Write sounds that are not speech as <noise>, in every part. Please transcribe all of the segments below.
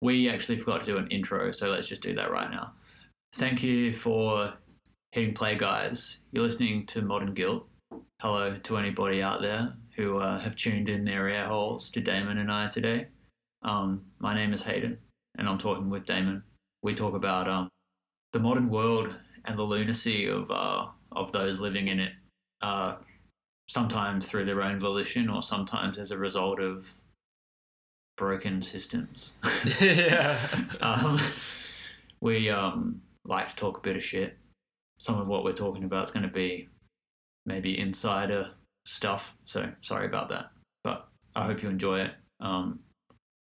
we actually forgot to do an intro, so let's just do that right now. Thank you for hitting play, guys. You're listening to Modern Guilt. Hello to anybody out there who uh, have tuned in their ear holes to Damon and I today. Um, my name is Hayden, and I'm talking with Damon. We talk about um, the modern world and the lunacy of uh, of those living in it. Uh, sometimes through their own volition, or sometimes as a result of broken systems. <laughs> yeah. um, we um, like to talk a bit of shit. Some of what we're talking about is going to be maybe insider stuff. So sorry about that, but I hope you enjoy it. Um,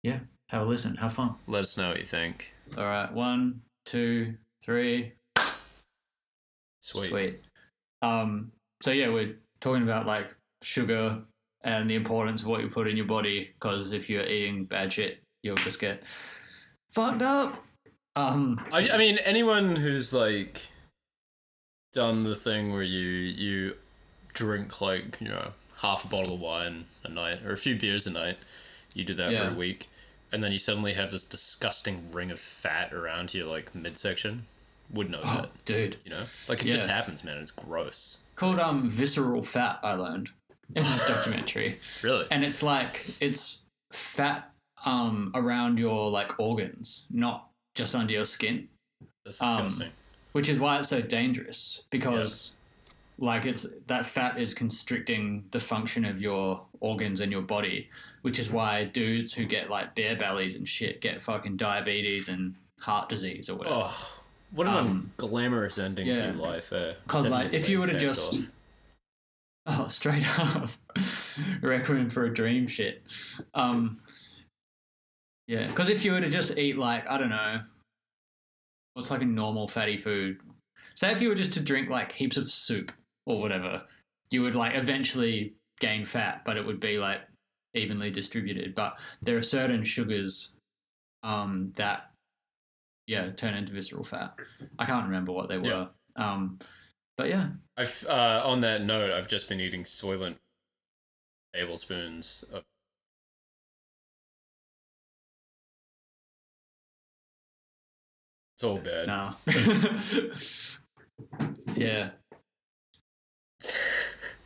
yeah, have a listen, have fun. Let us know what you think. All right, one, two, three. Sweet. Sweet. Um, so yeah, we're talking about like sugar and the importance of what you put in your body because if you're eating bad shit, you'll just get fucked up. Um, I, I mean, anyone who's like done the thing where you you drink like you know half a bottle of wine a night or a few beers a night, you do that Yeah. for a week, and then you suddenly have this disgusting ring of fat around your like midsection. Would know <gasps> oh, that, dude, you know? Like it just happens, man. It's gross. called um visceral fat. I learned in this documentary, <laughs> Really? and it's like it's fat um around your like organs, not just under your skin. That's um, disgusting. which is why it's so dangerous because like it's that fat is constricting the function of your organs and your body which is why dudes who get like bear bellies and shit get fucking diabetes and heart disease or whatever Oh, what an um, glamorous ending to yeah. your life, eh? 'Cause, Having like, if you would've just- off. Oh straight up. <laughs> Requiem for a dream shit. Um yeah because if you were to just eat like i don't know what's like a normal fatty food? Say if you were just to drink like heaps of soup or whatever you would like eventually gain fat but it would be like evenly distributed. But there are certain sugars um that yeah turn into visceral fat. I can't remember what they were. Yeah. um but yeah I've uh, on that note, I've just been eating Soylent tablespoons of. It's all bad. No. <laughs> <laughs> yeah.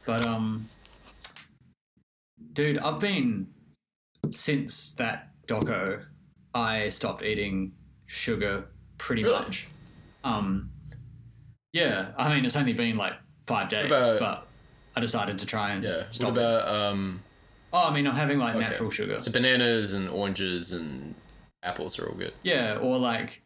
But um dude, I've been since that doco I stopped eating sugar pretty Really? much. Um yeah, I mean it's only been like 5 days, about- but I decided to try and yeah. stop What it. about um? Oh, I mean I'm having like Okay. natural sugar. So bananas and oranges and apples are all good. Yeah, or like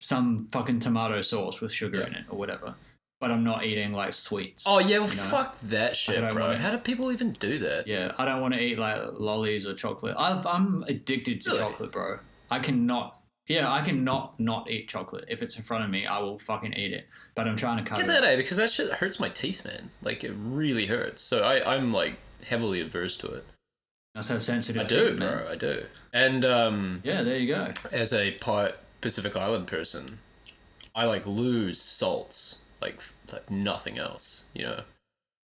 some fucking tomato sauce with sugar Yeah. in it or whatever. But I'm not eating like sweets. Oh yeah, well You know? fuck that shit, bro. wanna- How do people even do that? Yeah, I don't want to eat like lollies or chocolate. I, I'm addicted to Really? chocolate, bro. I cannot. Yeah, I cannot not eat chocolate. If it's in front of me, I will fucking eat it. But I'm trying to cut Get it. that out. out because that shit hurts my teeth, man. Like it really hurts. So I I'm like heavily averse to it. I have sensitive. I do, teeth, man. bro. I do. And um, Yeah, there you go. as a Pacific Island person, I like lose salts like like nothing else. You know,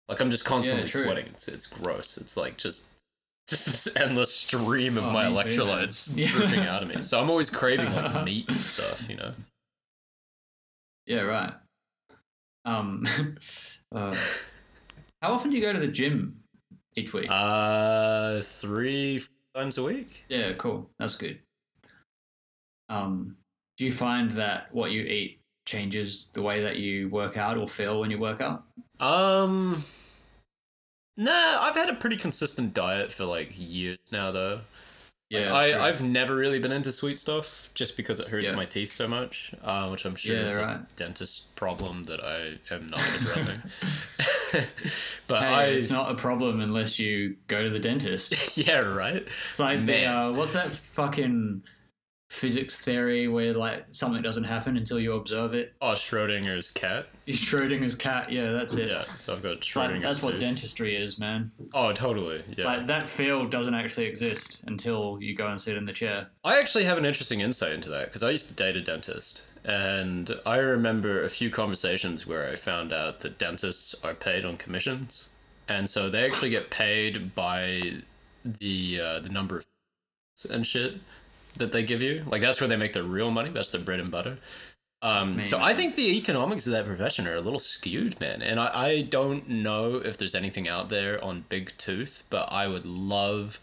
like I'm just constantly true. sweating. It's it's gross. It's like just just this <laughs> endless stream of Oh, my me too, man. electrolytes <laughs> Yeah. dripping out of me. So I'm always craving like <laughs> meat and stuff. You know. Yeah, right. Um, uh, how often do you go to the gym each week? Uh, three times a week. yeah, cool. That's good. Um, do you find that what you eat changes the way that you work out or feel when you work out? Um, nah, I've had a pretty consistent diet for like years now, though. Yeah, I, I've never really been into sweet stuff just because it hurts Yeah. my teeth so much, uh, which I'm sure Yeah, is a right. dentist problem that I am not addressing. <laughs> <laughs> but Hey, I, it's not a problem unless you go to the dentist. <laughs> yeah, right. It's like the Man. uh, what's that fucking physics theory where like something doesn't happen until you observe it? Oh, Schrodinger's cat. <laughs> Schrodinger's cat. Yeah, that's it. Yeah, so I've got It's like, Schrodinger's that's what tooth. dentistry is, man. Oh, totally. Yeah. Like that field doesn't actually exist until you go and sit in the chair. I actually have an interesting insight into that because I used to date a dentist, and I remember a few conversations where I found out that dentists are paid on commissions, and so they actually get paid by the uh, the number of <laughs> and shit that they give you. Like that's where they make their real money. That's their bread and butter. Um, so I think the economics of that profession are a little skewed, man. And I, I don't know if there's anything out there on Big Tooth, but I would love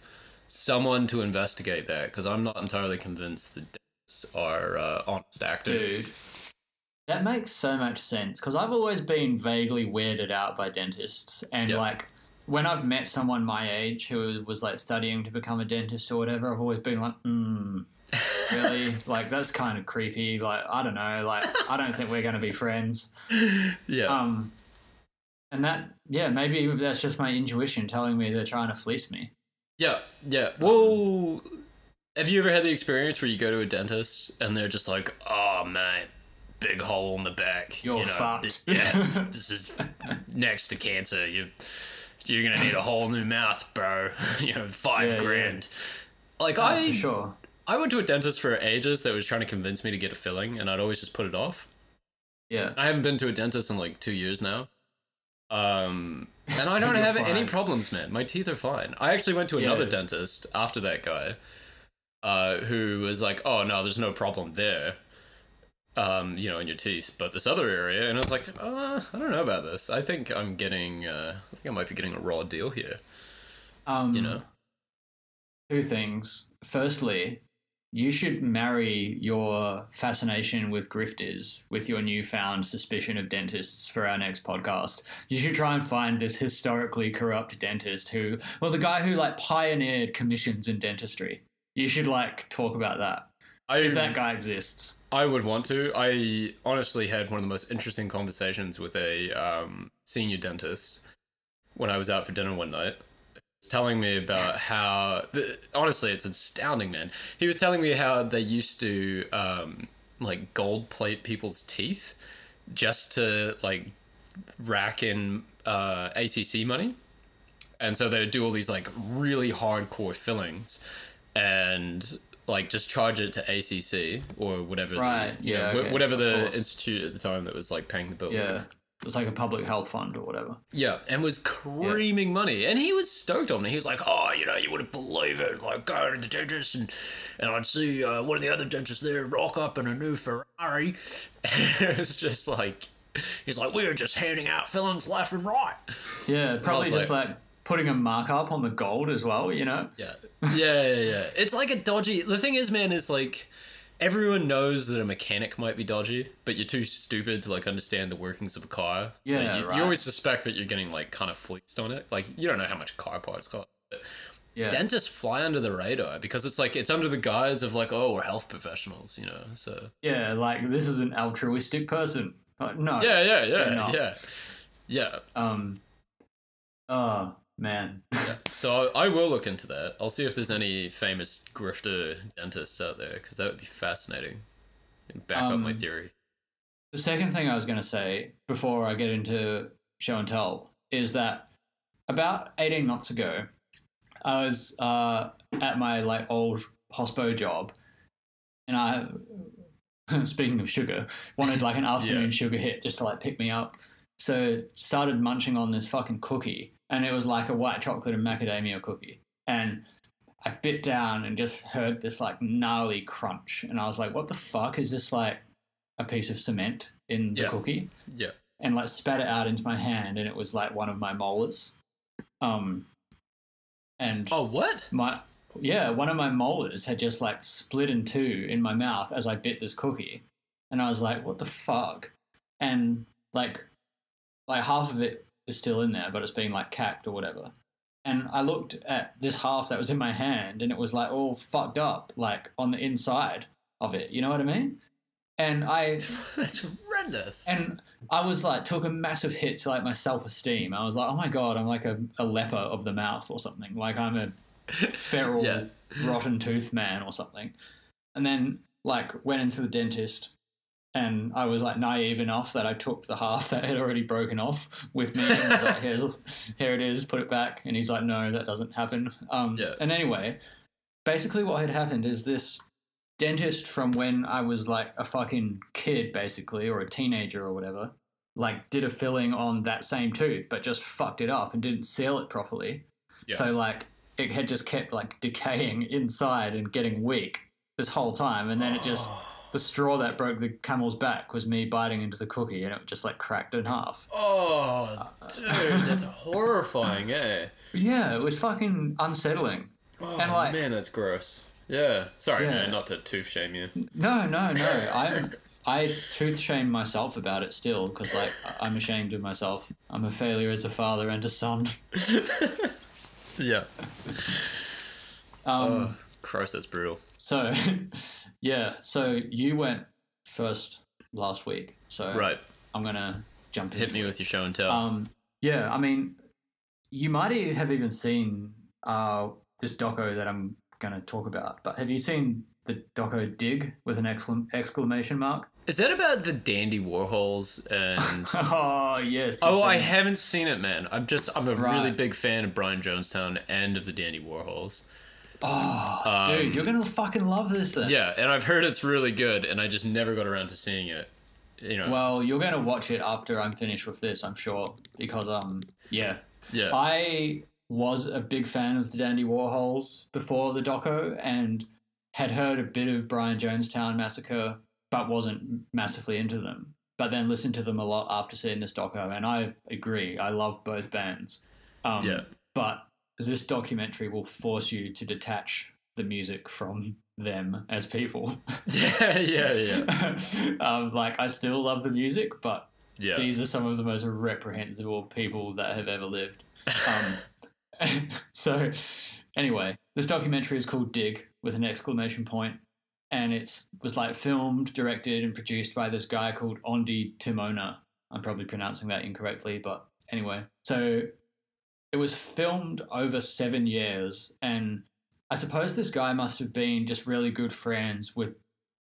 someone to investigate that because I'm not entirely convinced that dentists are uh, honest actors. Dude, that makes so much sense because I've always been vaguely weirded out by dentists, and Yeah. like when I've met someone my age who was like studying to become a dentist or whatever, I've always been like, hmm, <laughs> really? like that's kind of creepy. Like I don't know. Like I don't think we're gonna be friends. yeah. Um, and that, yeah, maybe that's just my intuition telling me they're trying to fleece me. Yeah, yeah. Well, have you ever had the experience where you go to a dentist and they're just like, "Oh man, big hole in the back. You're you know, fucked." th- yeah, <laughs> this is next to cancer. You, you're gonna need a whole new mouth, bro. <laughs> you know, five Yeah, yeah. grand." Like Oh, I, for sure. I went to a dentist for ages that was trying to convince me to get a filling, and I'd always just put it off. Yeah. I haven't been to a dentist in like two years now. Um, and I <laughs> don't have any problems, man. My teeth are fine. I actually went to another Yeah. dentist after that guy, uh, who was like, "Oh no, there's no problem there." Um, you know, in your teeth, but this other area, and I was like, uh, I don't know about this. I think I'm getting, uh, I think I might be getting a raw deal here. Um, You know? two things. Firstly, you should marry your fascination with grifters with your newfound suspicion of dentists for our next podcast. You should try and find this historically corrupt dentist who, well, the guy who like pioneered commissions in dentistry. You should like talk about that. I If that guy exists. I would want to. I honestly had one of the most interesting conversations with a um, senior dentist when I was out for dinner one night. He was telling me about how, the, honestly, it's astounding, man. He was telling me how they used to um, like gold plate people's teeth just to like rack in uh, ACC money, and so they would do all these like really hardcore fillings, and like just charge it to ACC or whatever, the- Right, you yeah, wh- okay, whatever the institute at the time that was like paying the bills. Yeah. It was like a public health fund or whatever. Yeah, and was creaming money, and he was stoked on it. He was like, "Oh, you know, you wouldn't believe it. Like, go to the dentist, and and I'd see uh, one of the other dentists there rock up in a new Ferrari." <laughs> it was just like, he's like, "We were just handing out fillings left and right." Yeah, probably just like, putting a markup on the gold as well, you know? Yeah, yeah, yeah, yeah. It's like a dodgy. The thing is, man, is like everyone knows that a mechanic might be dodgy, but you're too stupid to like understand the workings of a car. Yeah, Like, you, right. you always suspect that you're getting like kind of fleeced on it. Like you don't know how much car parts cost. Yeah. Dentists fly under the radar because it's like it's under the guise of like, oh, we're health professionals, you know. So Yeah, like this is an altruistic person. Uh, no. yeah, yeah, yeah, yeah, yeah. Um. Oh man. yeah. So I will look into that. I'll see if there's any famous grifter dentists out there because that would be fascinating. And back up my Um, theory. The second thing I was going to say before I get into show and tell is that about 18 months ago, I was uh, at my like old hospo job, and I, <laughs> speaking of sugar, wanted like an <laughs> afternoon Yeah. sugar hit just to like pick me up. So started munching on this fucking cookie, and it was like a white chocolate and macadamia cookie, and I bit down and just heard this like gnarly crunch, and I was like, "What the fuck is this like?" a piece of cement in the Yeah. cookie Yeah. and like spat it out into my hand and it was like one of my molars um and Oh, what? my yeah one of my molars had just like split in two in my mouth as i bit this cookie and i was like what the fuck and like like half of it is still in there but it's being like cacked or whatever and i looked at this half that was in my hand and it was like all fucked up like on the inside of it you know what i mean and i <laughs> That's horrendous. and I was like, took a massive hit to like my self esteem. I was like, oh my god, I'm like a, a leper of the mouth or something. Like I'm a feral <laughs> Yeah. rotten tooth man or something. And then like went into the dentist and I was like naive enough that I took the half <laughs> that had already broken off with me and was like, Here's, here it is, put it back. And he's like, no, that doesn't happen. Um, Yeah. And anyway, basically what had happened is this dentist from when I was like a fucking kid, basically, or a teenager or whatever, like did a filling on that same tooth, but just fucked it up and didn't seal it properly. Yeah. So like it had just kept like decaying inside and getting weak. this whole time, and then it just. <sighs> the straw that broke the camel's back was me biting into the cookie, and it just like cracked in half. Oh, dude, that's <laughs> horrifying, eh? Yeah, it was fucking unsettling. Oh And, like- man, that's gross. Yeah. Sorry, Yeah. man, not to tooth shame you. No, no, no. I I tooth shame myself about it still because like I'm ashamed of myself. I'm a failure as a father and a son. <laughs> yeah. Um, oh, Christ, that's brutal. So, <laughs> yeah. So you went first last week. So Right. I'm gonna jump. Hit me it. with your show and tell. Um, yeah. I mean, you might have even seen uh, this doco that I'm gonna talk about. But have you seen the doco Dig with an exclam- exclamation mark? Is that about the Dandy Warhols and? <laughs> oh yes. oh, I it. haven't seen it, man. I'm just I'm a really big fan of Brian Jonestown and of the Dandy Warhols. Oh, Um, dude, you're gonna fucking love this then. Yeah, and I've heard it's really good, and I just never got around to seeing it. You know. Well, you're gonna watch it after I'm finished with this, I'm sure, because um, yeah, yeah. I was a big fan of the Dandy Warhols before the doco, and had heard a bit of Brian Jonestown Massacre, but wasn't massively into them. But then listened to them a lot after seeing this doco, and I agree. I love both bands. Um, Yeah. But this documentary will force you to detach the music from them as people. <laughs> yeah, yeah, yeah, <laughs> um, like I still love the music, but yeah. these are some of the most reprehensible people that have ever lived. Um, <laughs> so, anyway, this documentary is called Dig with an exclamation point, and it was like filmed, directed, and produced by this guy called Ondi Timoner. I'm probably pronouncing that incorrectly, but anyway. So, it was filmed over seven years, and I suppose this guy must have been just really good friends with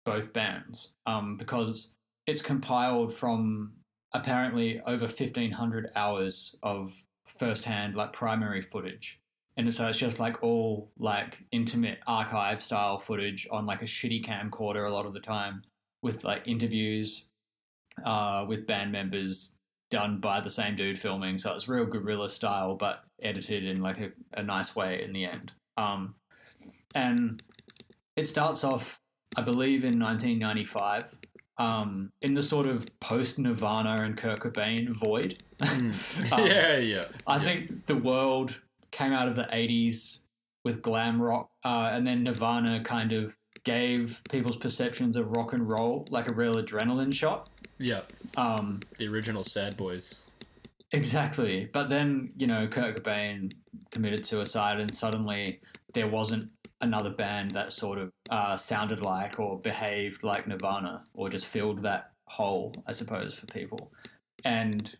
both bands, um, because it's compiled from apparently over 1500 hours of first-hand like primary footage. And so it's just like all like intimate archive style footage on like a shitty camcorder a lot of the time with like interviews uh, with band members done by the same dude filming so it's real guerrilla style but edited in like a, a nice way in the end um, and it starts off i believe in 1995 um, in the sort of post Nirvana and Kurt Cobain void. Mm. <laughs> <laughs> Um, yeah, yeah. I think the world came out of the 80s with glam rock, uh, and then Nirvana kind of gave people's perceptions of rock and roll like a real adrenaline shot. Yeah, Um, the original Sad Boys. exactly. But then, you know, Kurt Cobain committed suicide, and suddenly there wasn't another band that sort of uh, sounded like or behaved like Nirvana or just filled that hole, I suppose, for people. And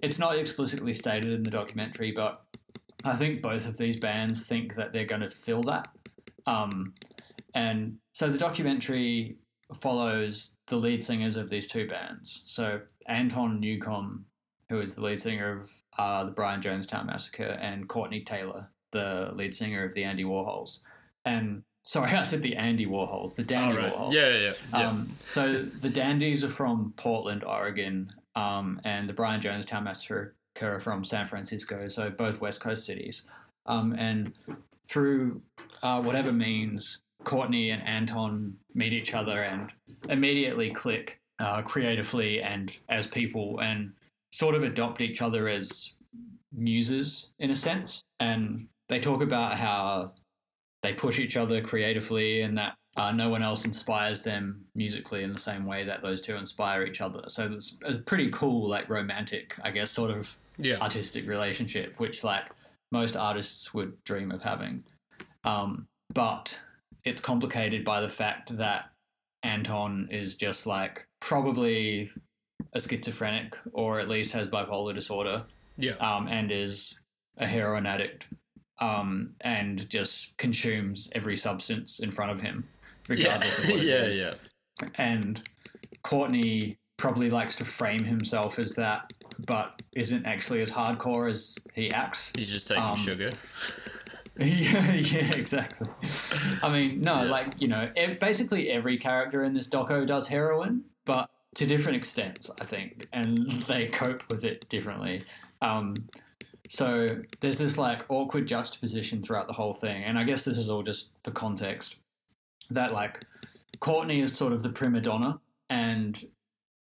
it's not explicitly stated in the documentary, but I think both of these bands think that they're going to fill that. Um, and so the documentary follows the lead singers of these two bands. So Anton Newcombe, who is the lead singer of uh, the Brian Jonestown Massacre, and Courtney Taylor, the lead singer of the Andy Warhols. And sorry, <laughs> I said the Andy Warhols, the Dandy right. Warhols. Yeah, yeah, yeah. Um, so the Dandies are from Portland, Oregon, um, and the Brian Jonestown Massacre are from San Francisco, so both West Coast cities. Um, and through uh, whatever means, Courtney and Anton meet each other and immediately click uh, creatively and as people and sort of adopt each other as muses in a sense. And they talk about how they push each other creatively and that uh, no one else inspires them musically in the same way that those two inspire each other. So it's a pretty cool, like romantic, I guess, sort of yeah. artistic relationship, which like most artists would dream of having. Um, but it's complicated by the fact that Anton is just like probably a schizophrenic or at least has bipolar disorder Yeah. um, and is a heroin addict um, and just consumes every substance in front of him, Yeah. regardless of <laughs> what it yeah, is. yeah. And Courtney probably likes to frame himself as that, but isn't actually as hardcore as he acts. He's just taking Um, sugar. <laughs> yeah, yeah, exactly. <laughs> I mean, no, Yeah. like you know, e- basically every character in this doco does heroin, but to different extents, I think, and <laughs> they cope with it differently. Um, so there's this like awkward juxtaposition throughout the whole thing, and I guess this is all just for context. that like Courtney is sort of the prima donna and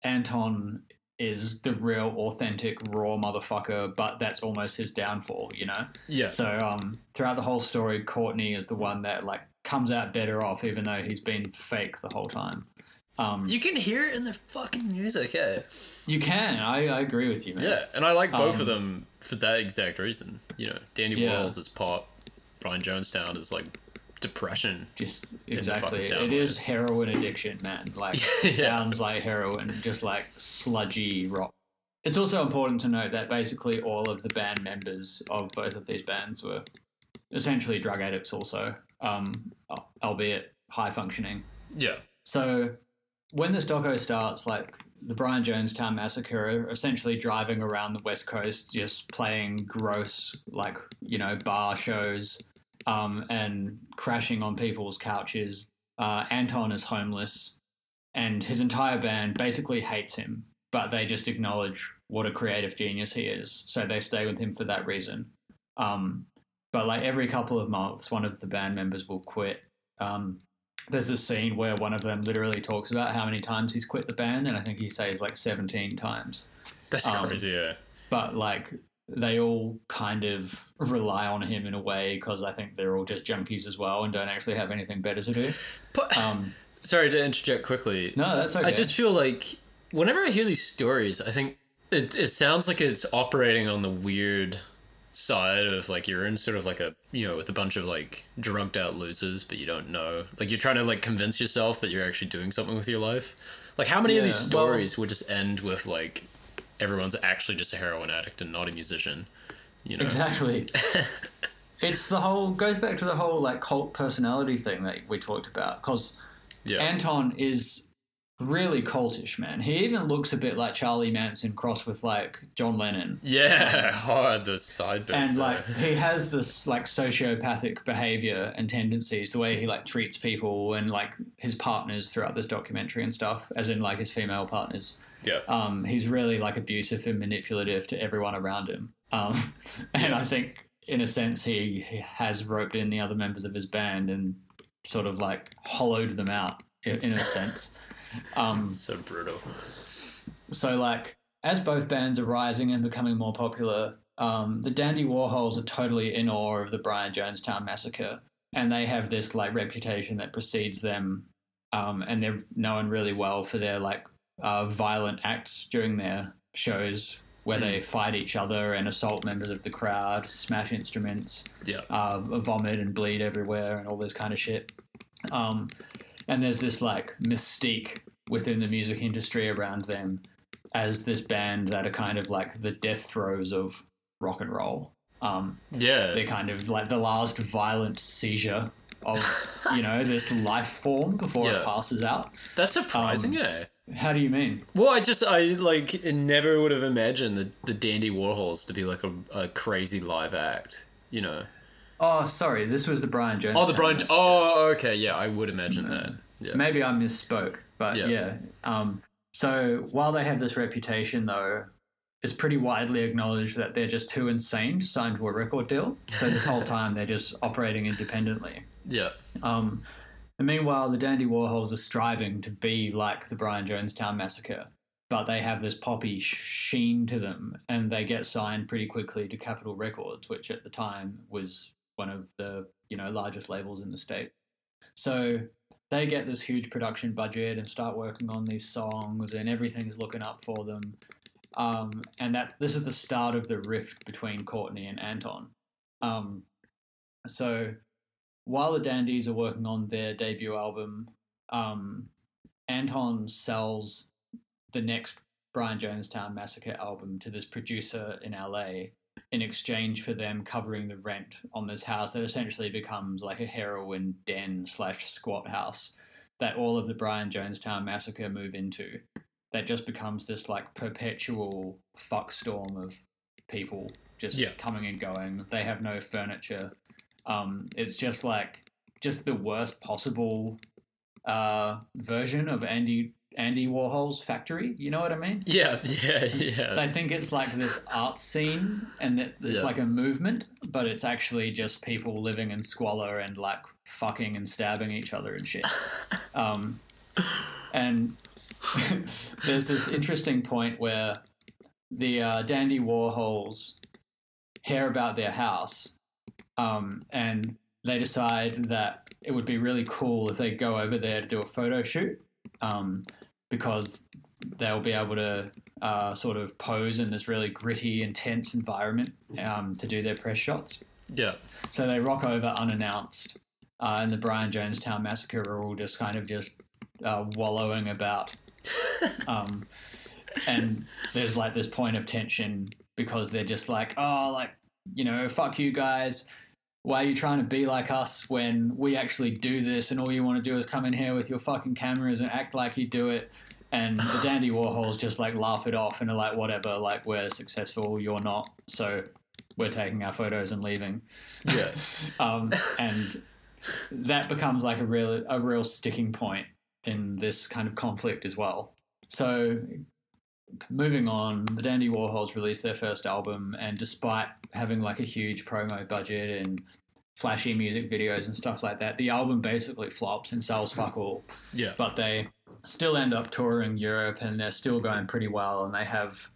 Anton is the real authentic raw motherfucker, but that's almost his downfall, you know? Yeah. So um throughout the whole story, Courtney is the one that like comes out better off even though he's been fake the whole time. Um You can hear it in the fucking music, yeah. you can, I, I agree with you, man. Yeah, and I like both of Um, them for that exact reason. You know, Dandy Yeah. Warhols is pop, Brian Jonestown is like depression. Just exactly. It is heroin addiction, man. Like <laughs> Yeah. sounds like heroin, just like sludgy rock. It's also important to note that basically all of the band members of both of these bands were essentially drug addicts, also, um, albeit high functioning. Yeah. So when this doco starts, like the Brian Jonestown massacre are essentially driving around the West Coast, just playing gross, like you know, bar shows, um, and crashing on people's couches. Uh, Anton is homeless, and his entire band basically hates him, but they just acknowledge what a creative genius he is, so they stay with him for that reason. Um, but like every couple of months, one of the band members will quit. Um, there's a scene where one of them literally talks about how many times he's quit the band, and I think he says like 17 times. That's Um, crazy, yeah. But like they all kind of rely on him in a way because I think they're all just junkies as well and don't actually have anything better to do. But Um, <laughs> sorry to interject quickly. no, that's okay. I just feel like whenever I hear these stories, I think it it sounds like it's operating on the weird side of like you're in sort of like a you know with a bunch of like drugged out losers but you don't know like you're trying to like convince yourself that you're actually doing something with your life like how many of these Yeah, well- stories would just end with like everyone's actually just a heroin addict and not a musician you know Exactly. <laughs> it's the whole goes back to the whole like cult personality thing that we talked about because yeah Anton is really cultish, man. He even looks a bit like Charlie Manson crossed with like John Lennon. yeah <laughs> hard the sideburns and like he has this like sociopathic behavior and tendencies the way he like treats people and like his partners throughout this documentary and stuff as in like his female partners yeah. Um he's really like abusive and manipulative to everyone around him. Um <laughs> and Yeah. i think in a sense he, he has roped in the other members of his band and sort of like hollowed them out in, a sense. <laughs> Um so brutal. so, like, as both bands are rising and becoming more popular, um, the Dandy Warhols are totally in awe of the Brian Jonestown massacre, and they have this like reputation that precedes them, um, and they're known really well for their like uh, violent acts during their shows, where they fight each other and assault members of the crowd, smash instruments, yeah uh, vomit and bleed everywhere and all this kind of shit. Um, and there's this like mystique within the music industry around them as this band that are kind of like the death throes of rock and roll. Um, yeah they're kind of like the last violent seizure of you know this <laughs> life form before Yeah. it passes out. that's surprising um, yeah How do you mean? Well, I just I like never would have imagined the the Dandy Warhols to be like a, a crazy live act. You know. Oh, sorry, this was the Brian Jones. Oh, the Brian. Oh, okay, yeah, I would imagine that. Yeah. Maybe I misspoke, but Yeah. yeah. Um, so while they have this reputation, though, it's pretty widely acknowledged that they're just too insane to sign to a record deal. So this whole <laughs> time they're just operating independently. Yeah. Um, and meanwhile, the Dandy Warhols are striving to be like the Brian Jonestown massacre, but they have this poppy sheen to them, and they get signed pretty quickly to Capitol Records, which at the time was one of the you know largest labels in the state. So they get this huge production budget and start working on these songs, and everything's looking up for them. Um, and that this is the start of the rift between Courtney and Anton. Um, so while the Dandies are working on their debut album, um, Anton sells the next Brian Jonestown Massacre album to this producer in LA in exchange for them covering the rent on this house that essentially becomes like a heroin den slash squat house that all of the Brian Jonestown Massacre move into. That just becomes this like perpetual fuck storm of people just Yeah. coming and going. They have no furniture. Um, it's just like just the worst possible uh, version of Andy Andy Warhol's factory. You know what I mean? Yeah. <laughs> Yeah. Yeah. They think it's like this art scene and that it's Yeah. like a movement, but it's actually just people living in squalor and like fucking and stabbing each other and shit. <laughs> Um, and <laughs> there's this interesting point where the uh, Dandy Warhols hear about their house, um, and they decide that it would be really cool if they go over there to do a photo shoot, um, because they'll be able to uh, sort of pose in this really gritty, intense environment um, to do their press shots. Yeah. So they rock over unannounced, uh, and the Brian Jonestown massacre are all just kind of just uh, wallowing about. <laughs> um, and there's like this point of tension because they're just like, oh, like, you know, fuck you guys. Why are you trying to be like us when we actually do this and all you want to do is come in here with your fucking cameras and act like you do it? And the <laughs> Dandy Warhols just like laugh it off and are like, whatever, like, we're successful, you're not. So we're taking our photos and leaving. Yeah. <laughs> um, and that becomes like a real a real sticking point in this kind of conflict as well. So moving on, the Dandy Warhols released their first album, and despite having like a huge promo budget and flashy music videos and stuff like that, the album basically flops and sells fuck all. Yeah. But they still end up touring Europe, and they're still going pretty well, and they have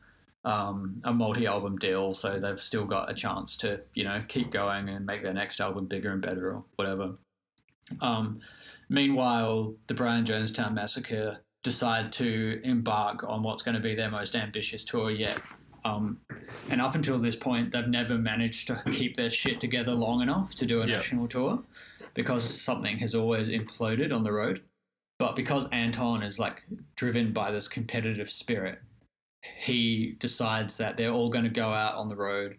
um, a multi-album deal, so they've still got a chance to you know keep going and make their next album bigger and better or whatever. Um, meanwhile, the Brian Jonestown Massacre decide to embark on what's going to be their most ambitious tour yet. Um, and up until this point, they've never managed to keep their shit together long enough to do a Yeah. national tour because something has always imploded on the road. But because Anton is like driven by this competitive spirit, he decides that they're all going to go out on the road.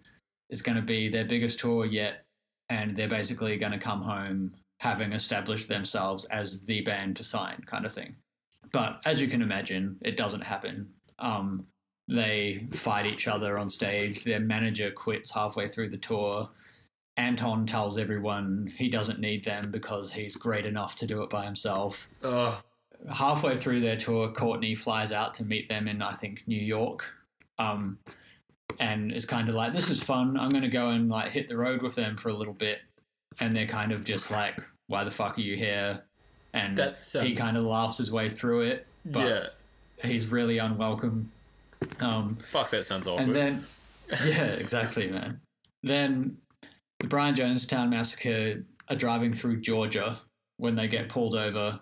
It's going to be their biggest tour yet, and they're basically going to come home having established themselves as the band to sign, kind of thing. But as you can imagine, it doesn't happen. Um, they fight each other on stage. Their manager quits halfway through the tour. Anton tells everyone he doesn't need them because he's great enough to do it by himself Oh, halfway through their tour, Courtney flies out to meet them in, I think, New York. Um, and is kind of like, this is fun. I'm going to go and like hit the road with them for a little bit. And they're kind of just like, why the fuck are you here? And he kind of laughs his way through it. But yeah. he's really unwelcome. Um, Fuck, that sounds awkward. and then, <laughs> yeah, exactly, man. Then the Brian Jonestown massacre are driving through Georgia when they get pulled over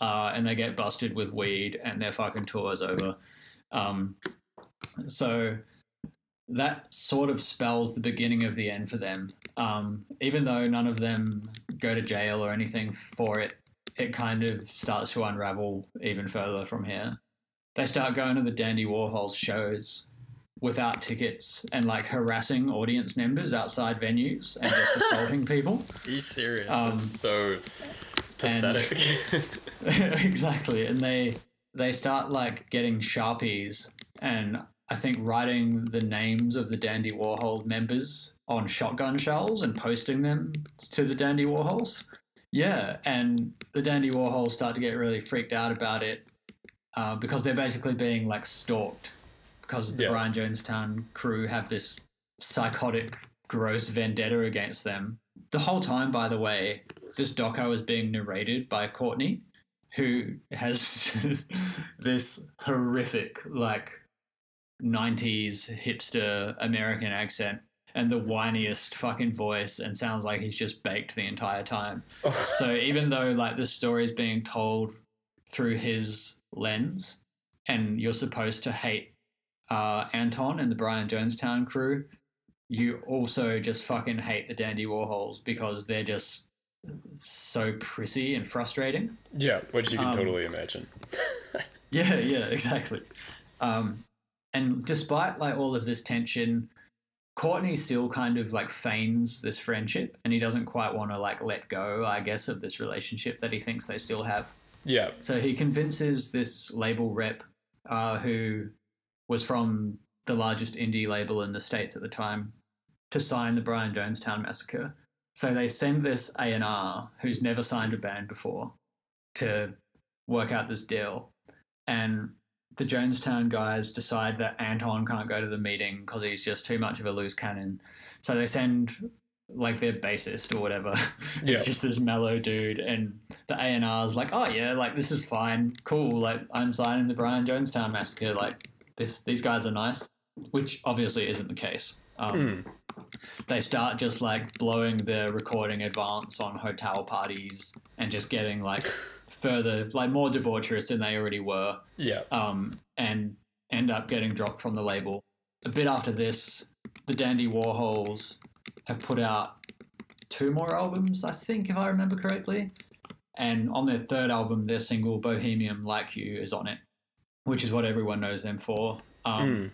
uh, and they get busted with weed and their fucking tour is over. Um, so that sort of spells the beginning of the end for them. Um, even though none of them go to jail or anything for it, it kind of starts to unravel even further from here. They start going to the Dandy Warhols shows without tickets and like harassing audience members outside venues and just <laughs> assaulting people. Are you serious? Um, That's so and- pathetic. <laughs> exactly. And they they start like getting sharpies and I think writing the names of the Dandy Warhol members on shotgun shells and posting them to the Dandy Warhols. Yeah, and the Dandy Warhols start to get really freaked out about it uh, because they're basically being like stalked because the Yeah. Brian Jonestown crew have this psychotic, gross vendetta against them. The whole time, by the way, this doco is being narrated by Courtney, who has <laughs> this horrific, like, 90s hipster American accent and the whiniest fucking voice and sounds like he's just baked the entire time. <laughs> So even though, like, the story is being told through his lens and you're supposed to hate uh, Anton and the Brian Jonestown crew, you also just fucking hate the Dandy Warhols because they're just so prissy and frustrating. yeah, which you can Um, totally imagine. <laughs> Yeah, yeah, exactly. Um, and despite like all of this tension, Courtney still kind of like feigns this friendship, and he doesn't quite want to like let go, I guess, of this relationship that he thinks they still have. Yeah, So he convinces this label rep, uh, who was from the largest indie label in the states at the time, to sign the Brian Jonestown Massacre. So they send this A and R, who's never signed a band before, to work out this deal, and the Jonestown guys decide that Anton can't go to the meeting because he's just too much of a loose cannon. So they send like their bassist or whatever. <laughs> Yeah. it's just this mellow dude, and the A and R's like, oh yeah, like this is fine, cool. Like I'm signing the Brian Jonestown Massacre. Like this, these guys are nice, which obviously isn't the case. Um, Hmm. They start just like blowing their recording advance on hotel parties and just getting like <laughs> further, like more debaucherous than they already were Yeah. um, and end up getting dropped from the label. A bit after this, the Dandy Warhols have put out two more albums, I think, if I remember correctly. And on their third album, their single Bohemian Like You is on it, which is what everyone knows them for. Um, Hmm.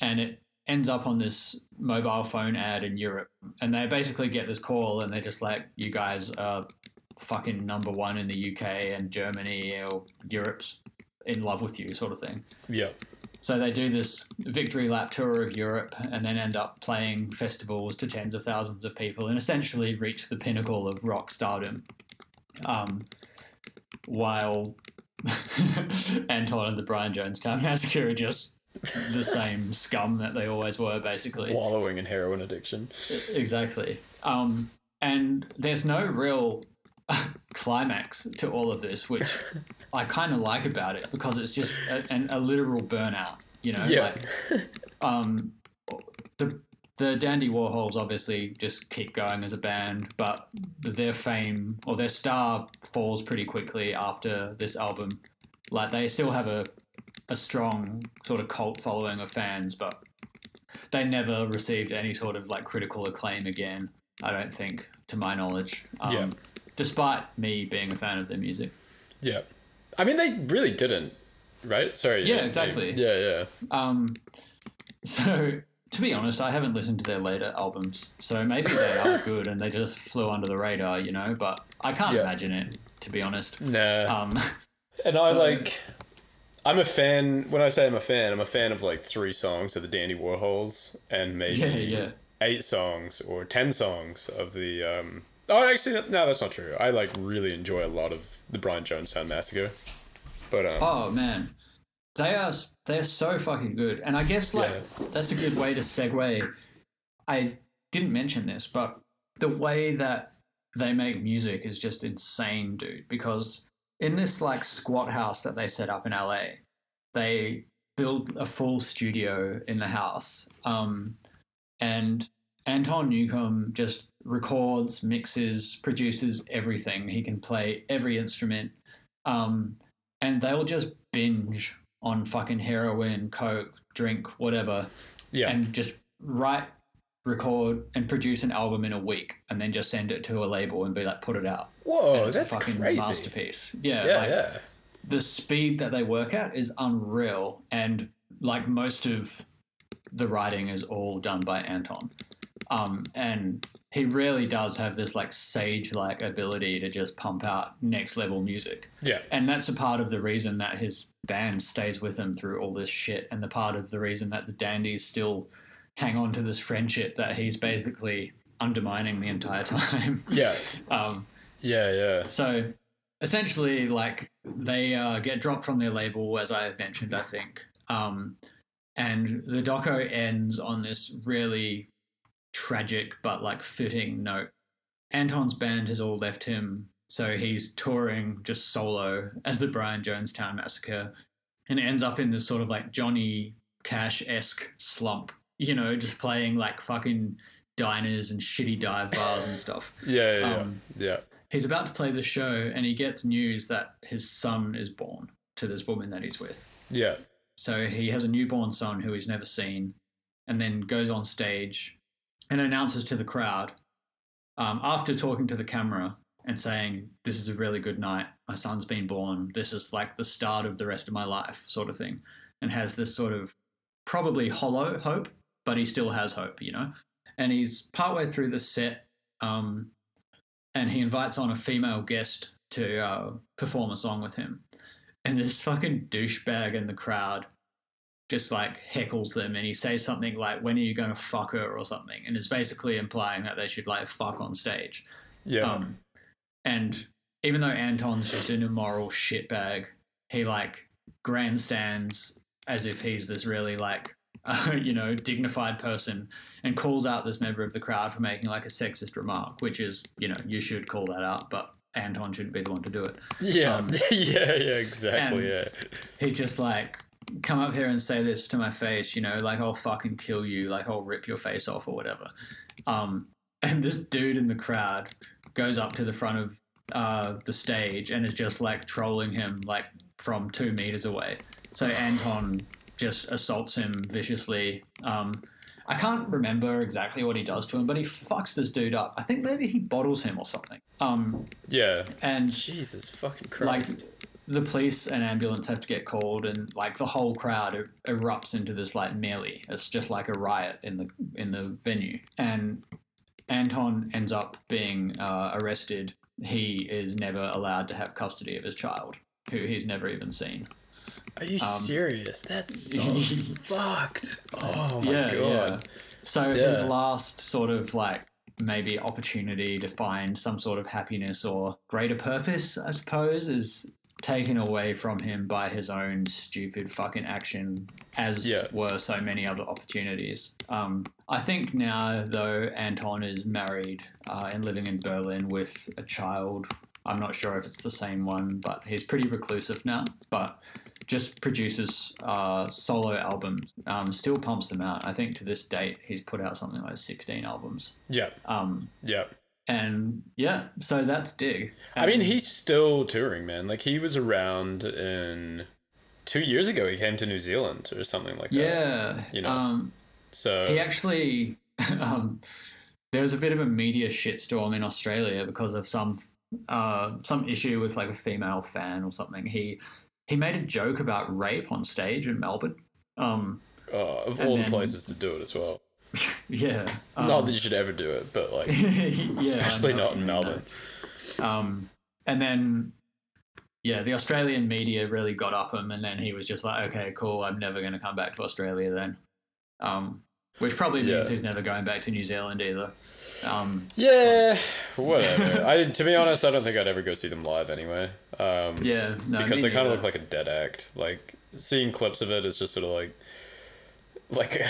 And it ends up on this mobile phone ad in Europe. And they basically get this call and they're just like, you guys are fucking number one in the UK and Germany or Europe's in love with you, sort of thing. Yeah. So they do this victory lap tour of Europe and then end up playing festivals to tens of thousands of people and essentially reach the pinnacle of rock stardom. Um, while <laughs> Anton and the Brian Jonestown Massacre are just the same scum that they always were, basically. Wallowing in heroin addiction. Exactly. Um, and there's no real <laughs> climax to all of this, which <laughs> I kind of like about it because it's just a, an, a literal burnout. You know, Yeah. like um, the the Dandy Warhols obviously just keep going as a band, but their fame or their star falls pretty quickly after this album. Like they still have a a strong sort of cult following of fans, but they never received any sort of like critical acclaim again. I don't think, to my knowledge. Um, Yeah. Despite me being a fan of their music. Yeah. I mean, they really didn't, right? Sorry. Yeah, exactly. Yeah, yeah. Um, <laughs> so to be honest, I haven't listened to their later albums, so maybe they are <laughs> good and they just flew under the radar, you know. But I can't Yeah. imagine it, to be honest. Nah. Um, <laughs> and I so- like. I'm a fan. When I say I'm a fan, I'm a fan of like three songs of the Dandy Warhols and maybe yeah, yeah. eight songs or ten songs of the. um Oh, actually, no, that's not true. I like really enjoy a lot of the Brian Jonestown Massacre. But um, Oh man, they are they're so fucking good, and I guess like Yeah. that's a good way to segue. I didn't mention this, but the way that they make music is just insane, dude. Because in this like squat house that they set up in LA, they build a full studio in the house, um, and Anton Newcombe just records, mixes, produces everything. He can play every instrument. Um, and they'll just binge on fucking heroin, coke, drink, whatever, yeah, and just write, record, and produce an album in a week, and then just send it to a label and be like, put it out. whoa, it's that's a fucking crazy. masterpiece. Yeah, Yeah, like, yeah, the speed that they work at is unreal, and like most of the writing is all done by Anton. Um, and he really does have this like sage-like ability to just pump out next level music. Yeah, and that's a part of the reason that his band stays with him through all this shit and the part of the reason that the dandies still hang on to this friendship that he's basically undermining the entire <laughs> time. Yeah, um, yeah, yeah. so essentially like they uh, get dropped from their label as i have mentioned i think. Um, and the doco ends on this really tragic but like fitting note anton's band has all left him so he's touring just solo as the brian jonestown massacre and ends up in this sort of like johnny cash-esque slump you know just playing like fucking diners and shitty dive bars and stuff <laughs> Yeah, yeah, Um, yeah. he's about to play the show and he gets news that his son is born to this woman that he's with. Yeah. So he has a newborn son who he's never seen and then goes on stage and announces to the crowd um, after talking to the camera and saying, This is a really good night. My son's been born. This is like the start of the rest of my life, sort of thing. And has this sort of probably hollow hope, but he still has hope, you know? And he's partway through the set um, and he invites on a female guest to uh, perform a song with him. And this fucking douchebag in the crowd just like heckles them and he says something like, When are you going to fuck her or something? And it's basically implying that they should like fuck on stage. Yeah. Um, and even though Anton's just an immoral shitbag, he like grandstands as if he's this really like uh, <laughs> you know, dignified person and calls out this member of the crowd for making like a sexist remark, which is, you know, you should call that out, but Anton shouldn't be the one to do it. Yeah, Um, <laughs> yeah, yeah, exactly. Yeah, He just like come up here and say this to my face, you know, like I'll fucking kill you, like I'll rip your face off or whatever. Um, <laughs> and this dude in the crowd goes up to the front of uh, the stage and is just like trolling him like from two meters away. So Anton just assaults him viciously. Um, I can't remember exactly what he does to him, but he fucks this dude up. I think maybe he bottles him or something. Um, yeah. and Jesus fucking like Christ. The police and ambulance have to get called and like the whole crowd er- erupts into this like melee it's just like a riot in the in the venue and anton ends up being uh, arrested he is never allowed to have custody of his child who he's never even seen Are you um, serious? That's so <laughs> fucked. Oh my yeah, god. yeah. So his last sort of like maybe opportunity to find some sort of happiness or greater purpose, I suppose, is taken away from him by his own stupid fucking action, as Yeah. were so many other opportunities. Um, I think now, though, Anton is married uh, and living in Berlin with a child. I'm not sure if it's the same one, but he's pretty reclusive now. But just produces uh, solo albums, um, still pumps them out. I think to this date he's put out something like 16 albums. Yeah, Um, yeah. And yeah, so that's Dig. I mean, he's still touring, man. Like he was around in two years ago. He came to New Zealand or something like that. yeah, you know. um, So he actually <laughs> um, there was a bit of a media shitstorm in Australia because of some uh, some issue with like a female fan or something. He he made a joke about rape on stage in Melbourne. Um, uh, of all then- the places to do it as well. <laughs> yeah, um, not that you should ever do it, but like <laughs> yeah, especially not in Melbourne. Um, and then, yeah, the Australian media really got up him, and then he was just like, "Okay, cool, I'm never going to come back to Australia then." Um, which probably means Yeah. he's never going back to New Zealand either. Um, Yeah, <laughs> whatever. I to be honest, I don't think I'd ever go see them live anyway. Um, yeah, no, because they kind of look like a dead act. Like seeing clips of it is just sort of like, like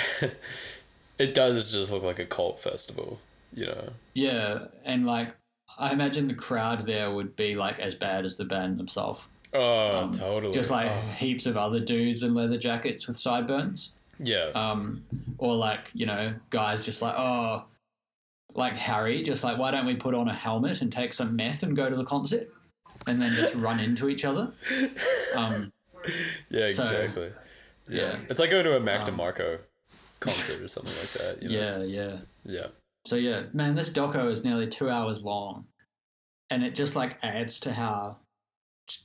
it does just look like a cult festival, you know? yeah, and like I imagine the crowd there would be like as bad as the band themselves. Oh, Um, totally. Just like Oh, heaps of other dudes in leather jackets with sideburns. yeah, um, or like you know guys just like oh like harry just like why don't we put on a helmet and take some meth and go to the concert and then just run into each other um, <laughs> yeah, so- exactly. yeah It's like going to a Mac Um, DeMarco concert or something like that. You know? yeah yeah Yeah. so yeah man this doco is nearly two hours long and it just like adds to how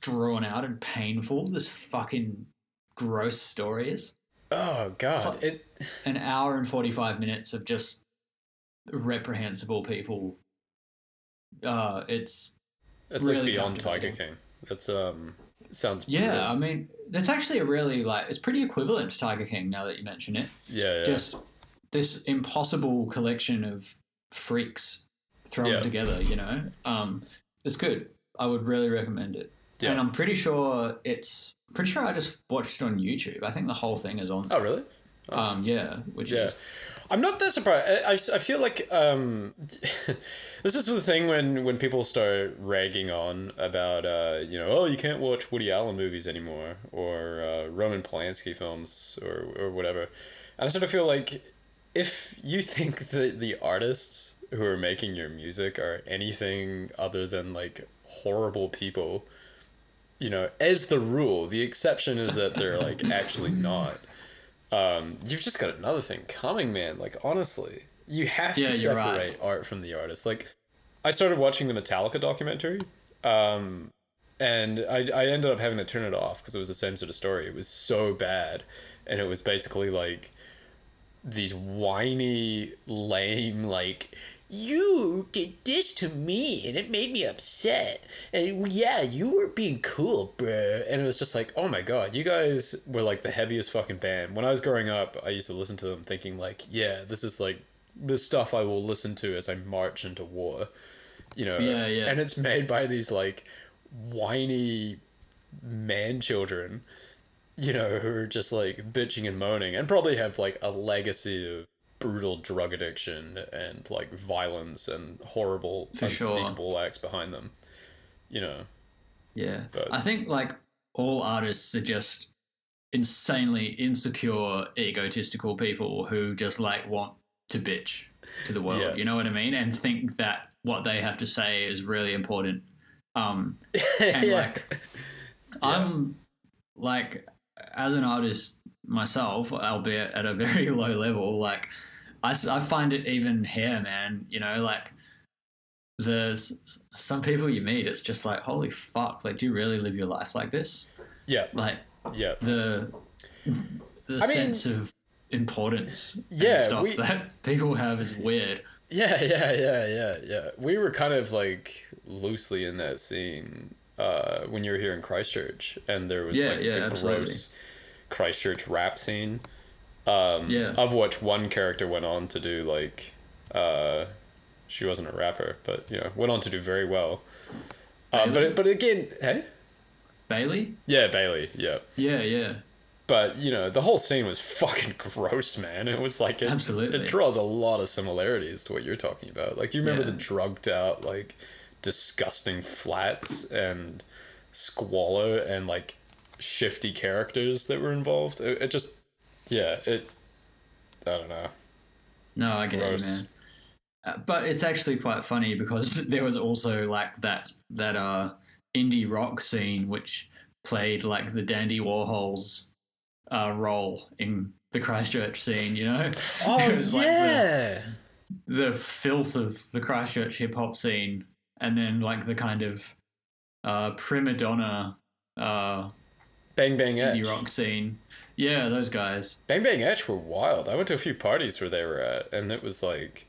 drawn out and painful this fucking gross story is Oh God! Fuck. It. an hour and 45 minutes of just reprehensible people uh it's It's really like beyond Tiger. King. That's um sounds. Yeah, I mean, that's actually a really like it's pretty equivalent to Tiger King now that you mention it. Yeah, yeah. Just this impossible collection of freaks thrown Yeah. together, you know. Um, it's good. I would really recommend it. Yeah. And I'm pretty sure it's pretty sure I just watched it on YouTube. I think the whole thing is on. oh really? Um, yeah, which Yeah. is I'm not that surprised. I, I, I feel like um, <laughs> this is the thing when, when people start ragging on about uh, you know oh you can't watch Woody Allen movies anymore or uh, Roman Polanski films or or whatever, and I sort of feel like if you think <laughs> that the artists who are making your music are anything other than like horrible people, you know, as the rule, the exception is that they're like actually not um, you've just got another thing coming, man. Like honestly, you have Yeah, to separate right. art from the artist. Like, I started watching the Metallica documentary, um, and I I ended up having to turn it off because it was the same sort of story. It was so bad, and it was basically like these whiny, lame, like you did this to me and it made me upset. And yeah, you were being cool, bruh. And it was just like, oh my god, you guys were like the heaviest fucking band. When I was growing up, I used to listen to them thinking like, yeah, this is like the stuff I will listen to as I march into war. You know? Yeah, yeah. And it's made by these like whiny man children you know, who are just like bitching and moaning and probably have like a legacy of brutal drug addiction and like violence and horrible For sure. unspeakable acts behind them. You know. Yeah. But- I think like all artists are just insanely insecure, egotistical people who just like want to bitch to the world. Yeah. You know what I mean? And think that what they have to say is really important. Um, <laughs> And, yeah. like, <laughs> I'm like as an artist myself, albeit at a <laughs> very low level, like I find it even here, man. You know, like there's some people you meet, it's just like, holy fuck, like, do you really live your life like this? yeah. Like Yeah. the the I mean- sense of importance, and Yeah, stuff we- that <laughs> people have is weird. Yeah, yeah, yeah, yeah, yeah. We were kind of like loosely in that scene uh, when you were here in Christchurch, and there was Yeah, like yeah, the absolutely. gross Christchurch rap scene. Um, Yeah. Of which one character went on to do like, uh, she wasn't a rapper, but you know, went on to do very well. Uh, but but again, hey, Bailey? yeah, Bailey, yeah. Yeah, yeah. But you know, the whole scene was <laughs> fucking gross, man. It was like it, Absolutely. it draws a lot of similarities to what you're talking about. Like, you remember Yeah. the drugged out, like, disgusting flats and squalor and like shifty characters that were involved? It, it just, yeah, it. I don't know. No, I It's get gross. it, man. Uh, but it's actually quite funny because <laughs> there was also like that that uh indie rock scene which played like the Dandy Warhols uh role in the Christchurch scene, you know? <laughs> Oh It was like the- yeah. the filth of the Christchurch hip hop scene, and then like the kind of uh, prima donna uh, Bang Bang Eche. rock scene. Yeah, those guys. Bang Bang Eche were wild. I went to a few parties where they were at, and it was like,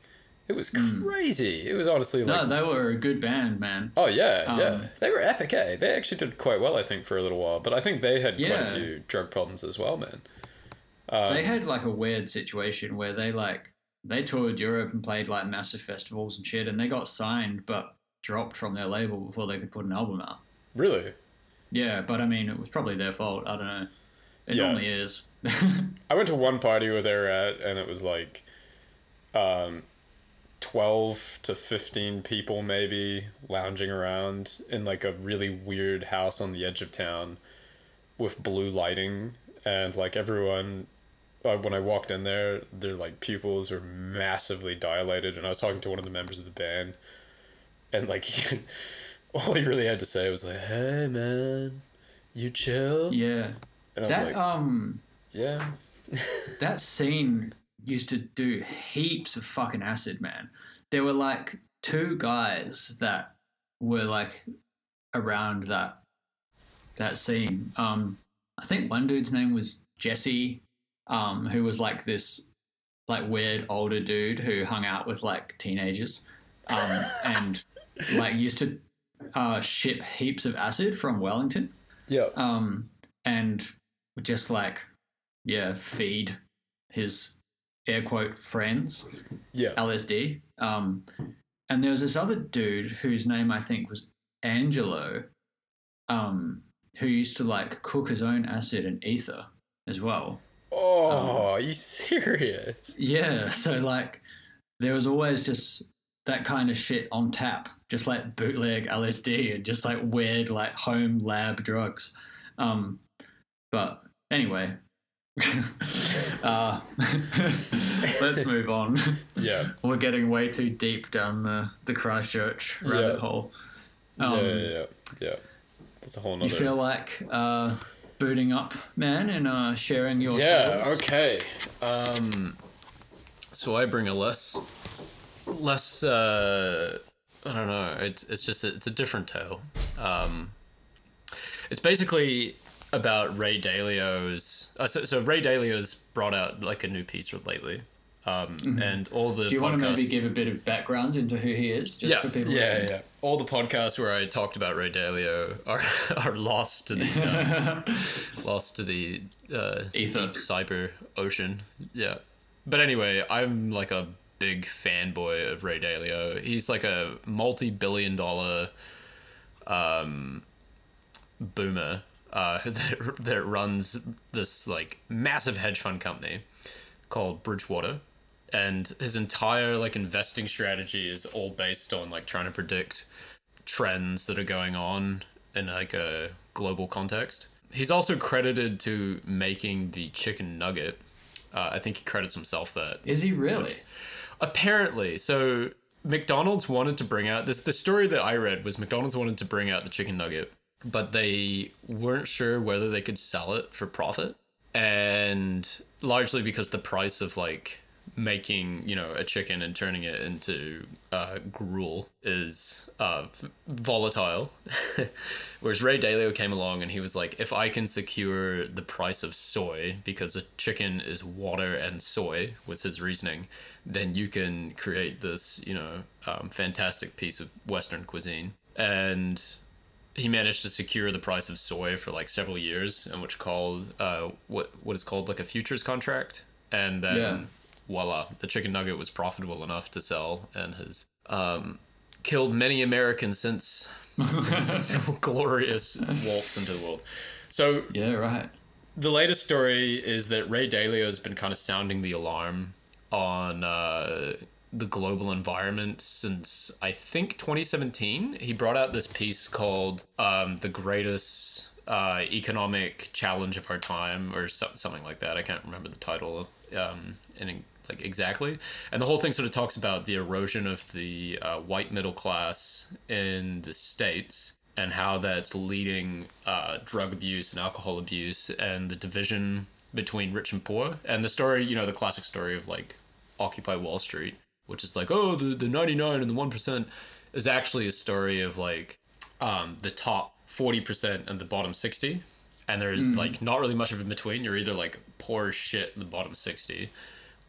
it was Mm. crazy. It was honestly like no, they were a good band, man. Oh yeah, Um, yeah. They were epic. Eh? They actually did quite well, I think, for a little while. But I think they had quite a few drug problems as well, man. Um, they had like a weird situation where they like they toured Europe and played like massive festivals and shit, and they got signed but dropped from their label before they could put an album out. really. Yeah, but I mean, it was probably their fault. I don't know. It Yeah. normally is. <laughs> I went to one party where they were at, and it was like, um, twelve to fifteen people maybe lounging around in like a really weird house on the edge of town, with blue lighting, and like everyone. Uh, when I walked in there, their like pupils were massively dilated, and I was talking to one of the members of the band, and like, <laughs> all he really had to say was like, "Hey man, you chill," yeah, and I was that like, um. "Yeah." <laughs> that scene used to do heaps of fucking acid, man. There were like two guys that were like around that that scene. Um, I think one dude's name was Jesse, um, who was like this like weird older dude who hung out with like teenagers, um, and like used to uh, ship heaps of acid from Wellington yeah. um, and just like yeah feed his air quote friends Yeah. LSD. Um, and there was this other dude whose name I think was Angelo, um, who used to like cook his own acid and ether as well. Oh, are you serious? Yeah, so like there was always just that kind of shit on tap, just like bootleg LSD and just like weird like home lab drugs. Um, but anyway, <laughs> uh, <laughs> let's move on. <laughs> Yeah. We're getting way too deep down the, the Christchurch rabbit Yeah. hole. yeah, Um, yeah, yeah, yeah. That's a whole nother. You feel like uh, booting up, man, and uh, sharing your yeah. Okay. Um. So I bring a less, less. Uh, I don't know. It's it's just a, it's a different tale. Um. It's basically about Ray Dalio's. Uh, so, so Ray Dalio's brought out like a new piece lately. Um, and all the Mm-hmm. Do you want to maybe give a bit of background into who he is, just yeah, for people? yeah, yeah. All the podcasts where I talked about Ray Dalio are <laughs> are lost to the uh, <laughs> lost to the uh, Ether. cyber ocean. Yeah, but anyway, I'm like a big fanboy of Ray Dalio. He's like a multi-billion dollar um, boomer. uh, <laughs> that, that runs this like massive hedge fund company called Bridgewater, and his entire like investing strategy is all based on like trying to predict trends that are going on in like a global context. He's also credited to making the chicken nugget. Uh, I think he credits himself that. Is he really? Apparently, so McDonald's wanted to bring out this. The story that I read was McDonald's wanted to bring out the chicken nugget, but they weren't sure whether they could sell it for profit, and largely because the price of like making you know a chicken and turning it into uh, gruel is uh, volatile. <laughs> Whereas Ray Dalio came along and he was like, if I can secure the price of soy because a chicken is water and soy, was his reasoning, then you can create this you know um, fantastic piece of Western cuisine. And he managed to secure the price of soy for like several years, and which called uh, what what is called like a futures contract, and then. Yeah voila, the chicken nugget was profitable enough to sell and has um, killed many Americans since, since <laughs> its glorious waltz into the world. So yeah, right. The latest story is that Ray Dalio has been kind of sounding the alarm on uh, the global environment since I think 2017. He brought out this piece called um, "The Greatest uh, Economic Challenge of Our Time" or so- something like that. I can't remember the title um, in like exactly. And the whole thing sort of talks about the erosion of the uh, white middle class in the states and how that's leading uh, drug abuse and alcohol abuse and the division between rich and poor. And the story, you know, the classic story of like Occupy Wall Street, which is like, oh, the, the 99 and the 1% is actually a story of like um, the top 40% and the bottom 60 and there's mm. like not really much of in between. You're either like poor as shit in the bottom 60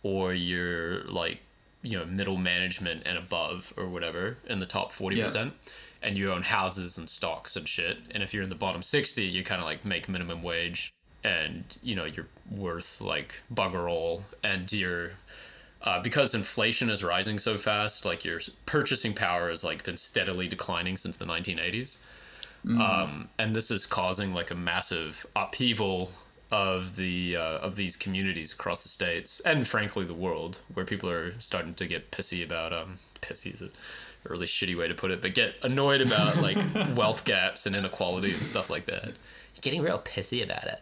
or you're like you know middle management and above or whatever in the top 40% yeah. and you own houses and stocks and shit and if you're in the bottom 60 you kind of like make minimum wage and you know you're worth like bugger all and you're uh, because inflation is rising so fast like your purchasing power has like been steadily declining since the 1980s mm. um, and this is causing like a massive upheaval of the uh, of these communities across the states and frankly the world where people are starting to get pissy about um pissy is a really shitty way to put it but get annoyed about like <laughs> wealth gaps and inequality and stuff like that. Getting real pissy about it.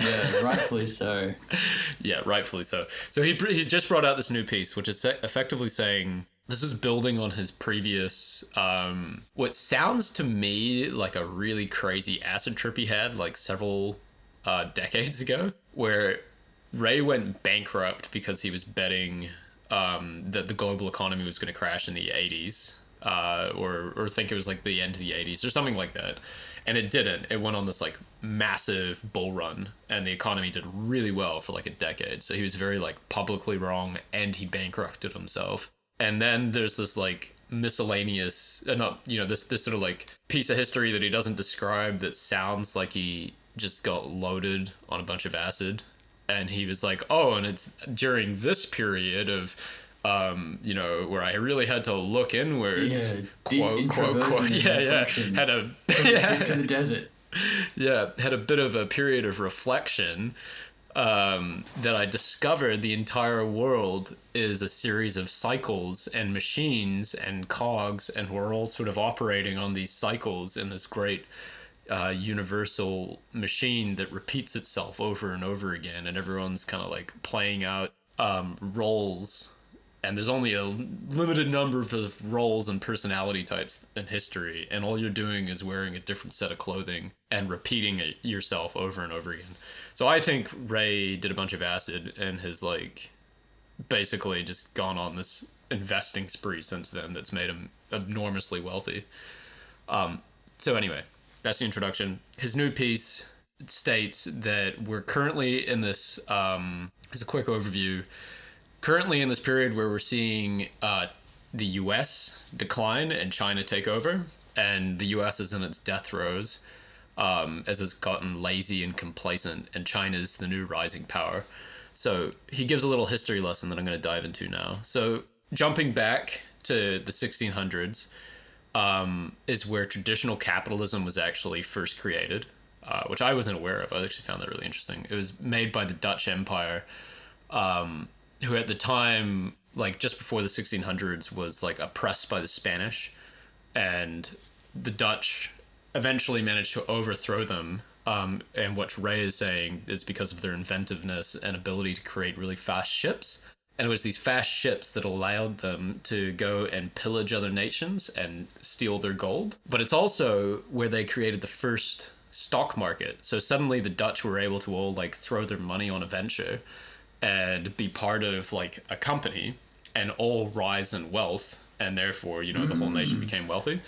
Yeah rightfully so. <laughs> Yeah rightfully so. So he he's just brought out this new piece which is effectively saying this is building on his previous um, what sounds to me like a really crazy acid trip he had like several uh, decades ago, where Ray went bankrupt because he was betting um, that the global economy was going to crash in the 80s, uh, or or think it was like the end of the 80s or something like that. And it didn't. It went on this like massive bull run, and the economy did really well for like a decade. So he was very like publicly wrong, and he bankrupted himself. And then there's this like miscellaneous, uh, not you know this this sort of like piece of history that he doesn't describe that sounds like he just got loaded on a bunch of acid. And he was like oh and it's during this period of um, you know, where I really had to look inwards, yeah, quote, quote, quote, <laughs> yeah, yeah, had a, yeah, <laughs> to the desert, yeah, had a bit of a period of reflection um, that I discovered the entire world is a series of cycles and machines and cogs, and we're all sort of operating on these cycles in this great uh, universal machine that repeats itself over and over again, and everyone's kind of like playing out um, roles. And there's only a limited number of roles and personality types in history, and all you're doing is wearing a different set of clothing and repeating it yourself over and over again. So I think Ray did a bunch of acid and has like basically just gone on this investing spree since then that's made him enormously wealthy. Um, so anyway, that's the introduction. His new piece states that we're currently in this. Um, as a quick overview, currently in this period where we're seeing uh, the U.S. decline and China take over, and the U.S. is in its death throes um, as it's gotten lazy and complacent, and China's the new rising power. So he gives a little history lesson that I'm going to dive into now. So jumping back to the 1600s, um, is where traditional capitalism was actually first created. uh, which I wasn't aware of. I actually found that really interesting. It was made by the Dutch Empire, um, who at the time, like just before the 1600s, was like oppressed by the Spanish, and the Dutch eventually managed to overthrow them. Um, and what Ray is saying is because of their inventiveness and ability to create really fast ships. And it was these fast ships that allowed them to go and pillage other nations and steal their gold. But it's also where they created the first stock market. So suddenly the Dutch were able to all like throw their money on a venture and be part of like a company and all rise in wealth and therefore, you know, the whole nation mm. became wealthy.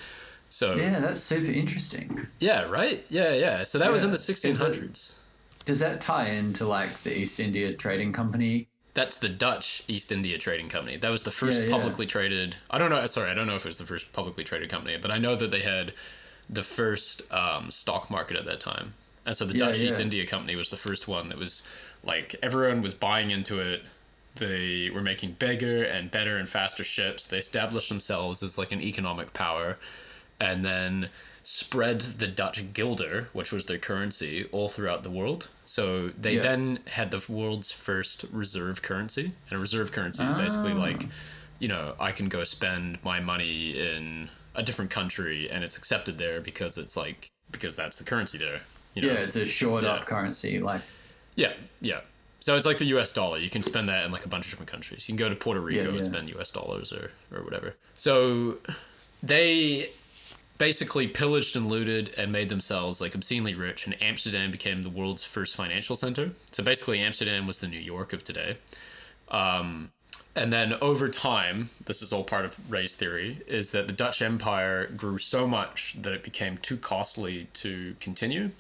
So Yeah, that's super interesting. yeah, right? Yeah, yeah. So that was in the Is that- 1600s. Does that tie into like the East India Trading Company? That's the Dutch East India Trading Company. That was the first Yeah, yeah. publicly traded. I don't know. Sorry, I don't know if it was the first publicly traded company, but I know that they had the first um, stock market at that time. And so the Yeah, Dutch East. India Company was the first one that was like everyone was buying into it. They were making bigger and better and faster ships. They established themselves as like an economic power, and then spread the Dutch guilder, which was their currency, all throughout the world. So they Yeah. then had the world's first reserve currency, and a reserve currency is basically Ah. like, you know, I can go spend my money in a different country, and it's accepted there because it's like because that's the currency there. You know? Yeah, it's a shored Yeah. up currency. Like, Yeah, yeah. So it's like the U.S. dollar. You can spend that in like a bunch of different countries. You can go to Puerto Rico Yeah, and spend U.S. dollars or or whatever. So they basically pillaged and looted and made themselves like obscenely rich. And Amsterdam became the world's first financial center. So basically, Amsterdam was the New York of today. Um, and then over time, this is all part of Ray's theory, is that the Dutch Empire grew so much that it became too costly to continue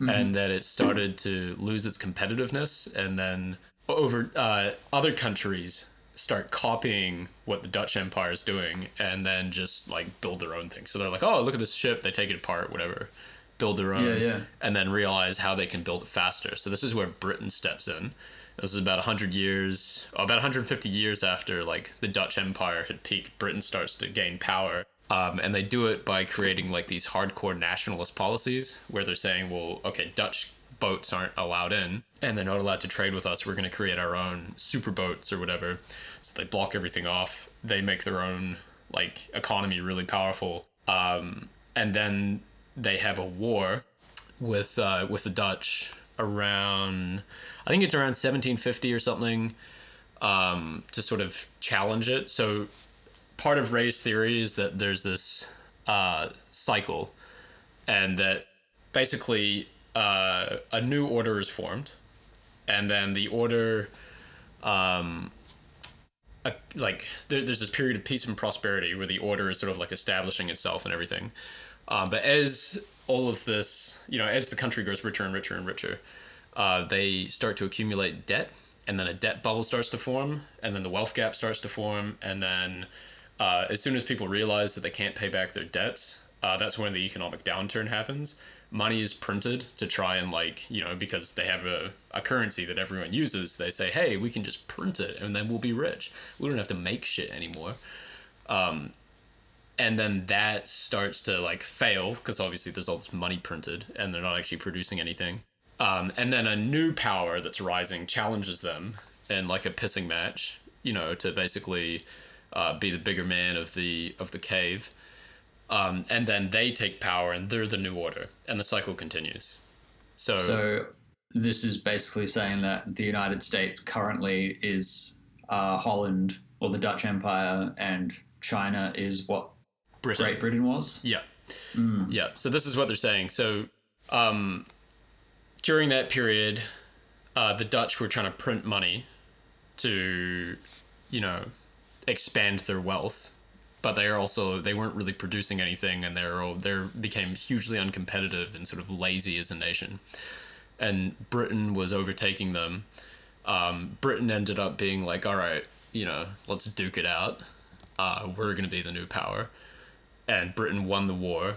and that it started to lose its competitiveness. And then over uh, other countries start copying what the Dutch Empire is doing and then just like build their own thing. So they're like, oh, look at this ship. They take it apart, whatever, build their own, Yeah, yeah. and then realize how they can build it faster. So this is where Britain steps in. This is about 100 years, about 150 years after like the Dutch Empire had peaked. Britain starts to gain power, um, and they do it by creating like these hardcore nationalist policies where they're saying, well, okay, Dutch boats aren't allowed in, and they're not allowed to trade with us. We're going to create our own super boats or whatever. So they block everything off. They make their own like economy really powerful, um, and then they have a war with uh, with the Dutch around I think it's around 1750 or something um, to sort of challenge it. So part of Ray's theory is that there's this uh, cycle, and that basically uh, a new order is formed, and then the order. Um, a, like there, there's this period of peace and prosperity where the order is sort of like establishing itself and everything um, but as all of this, you know, as the country grows richer and richer and richer, uh, they start to accumulate debt, and then a debt bubble starts to form, and then the wealth gap starts to form, and then uh, as soon as people realize that they can't pay back their debts, uh, that's when the economic downturn happens. Money is printed to try and like you know because they have a, a currency that everyone uses. They say, hey, we can just print it, and then we'll be rich. We don't have to make shit anymore and then that starts to like fail because obviously there's all this money printed and they're not actually producing anything um, and then a new power that's rising challenges them in like a pissing match you know to basically uh, be the bigger man of the of the cave um, and then they take power and they're the new order and the cycle continues so, so this is basically saying that the United States currently is uh, Holland or the Dutch Empire, and China is what Britain. Great Britain was. Yeah. Mm. Yeah. So this is what they're saying. So um, during that period, uh, the Dutch were trying to print money to, you know, expand their wealth, but they are also they weren't really producing anything, and they're all they're became hugely uncompetitive and sort of lazy as a nation. And Britain was overtaking them. Um, Britain ended up being like, all right, you know, let's duke it out. Uh, we're going to be the new power and Britain won the war.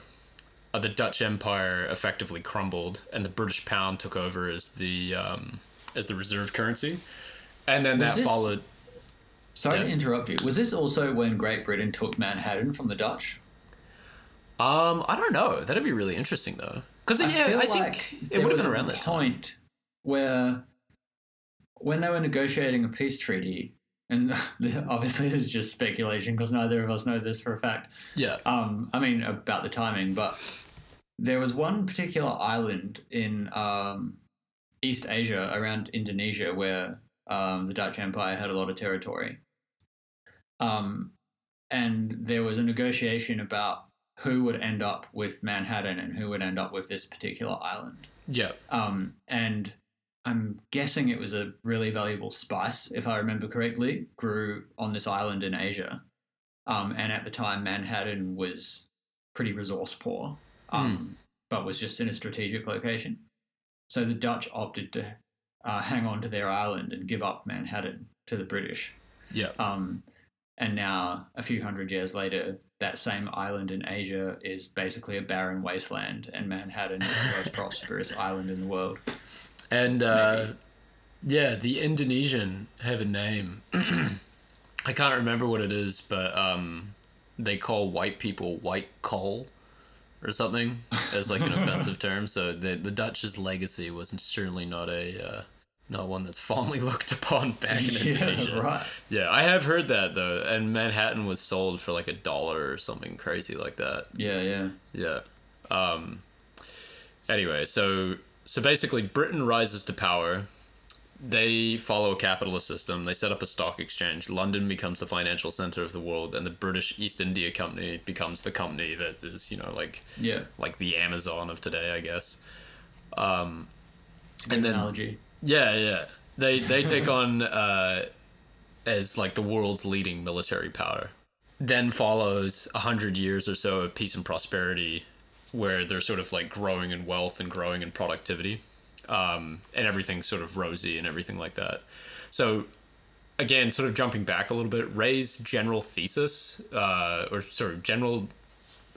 Uh, the Dutch Empire effectively crumbled, and the British pound took over as the um, as the reserve currency. And then Was that this- followed. Sorry to interrupt you. Was this also when Great Britain took Manhattan from the Dutch? Um, I don't know. That'd be really interesting though, Because yeah, I think like it would have been around that time. point where when they were negotiating a peace treaty, and <laughs> this, obviously this is just speculation because neither of us know this for a fact. Yeah. Um, I mean about the timing, but there was one particular island in um, East Asia around Indonesia where um, the Dutch Empire had a lot of territory. Um, and there was a negotiation about who would end up with Manhattan and who would end up with this particular island. Yeah. Um, and I'm guessing it was a really valuable spice, if I remember correctly, grew on this island in Asia. Um, and at the time, Manhattan was pretty resource poor, um, but was just in a strategic location. So the Dutch opted to uh, hang on to their island and give up Manhattan to the British. Yeah. Um, and now, a few hundred years later, that same island in Asia is basically a barren wasteland, and Manhattan is the most <laughs> prosperous island in the world. And uh, yeah, the Indonesian have a name. <clears throat> I can't remember what it is, but um, they call white people white coal or something as like an <laughs> offensive term. So the the Dutch's legacy was certainly not a uh, not one that's fondly <laughs> looked upon back in Indonesia. yeah, right. Yeah, I have heard that though, and Manhattan was sold for like a dollar or something crazy like that. Yeah, yeah. Yeah. Um, anyway, so so basically, Britain rises to power. They follow a capitalist system. They set up a stock exchange. London becomes the financial center of the world, and the British East India Company becomes the company that is, you know, like Yeah. like the Amazon of today, I guess. Um, And then- analogy. Yeah, yeah. They they take on uh, as like the world's leading military power. Then follows a hundred years or so of peace and prosperity, where they're sort of like growing in wealth and growing in productivity, um, and everything's sort of rosy and everything like that. So, again, sort of jumping back a little bit, Ray's general thesis, uh, or sort of general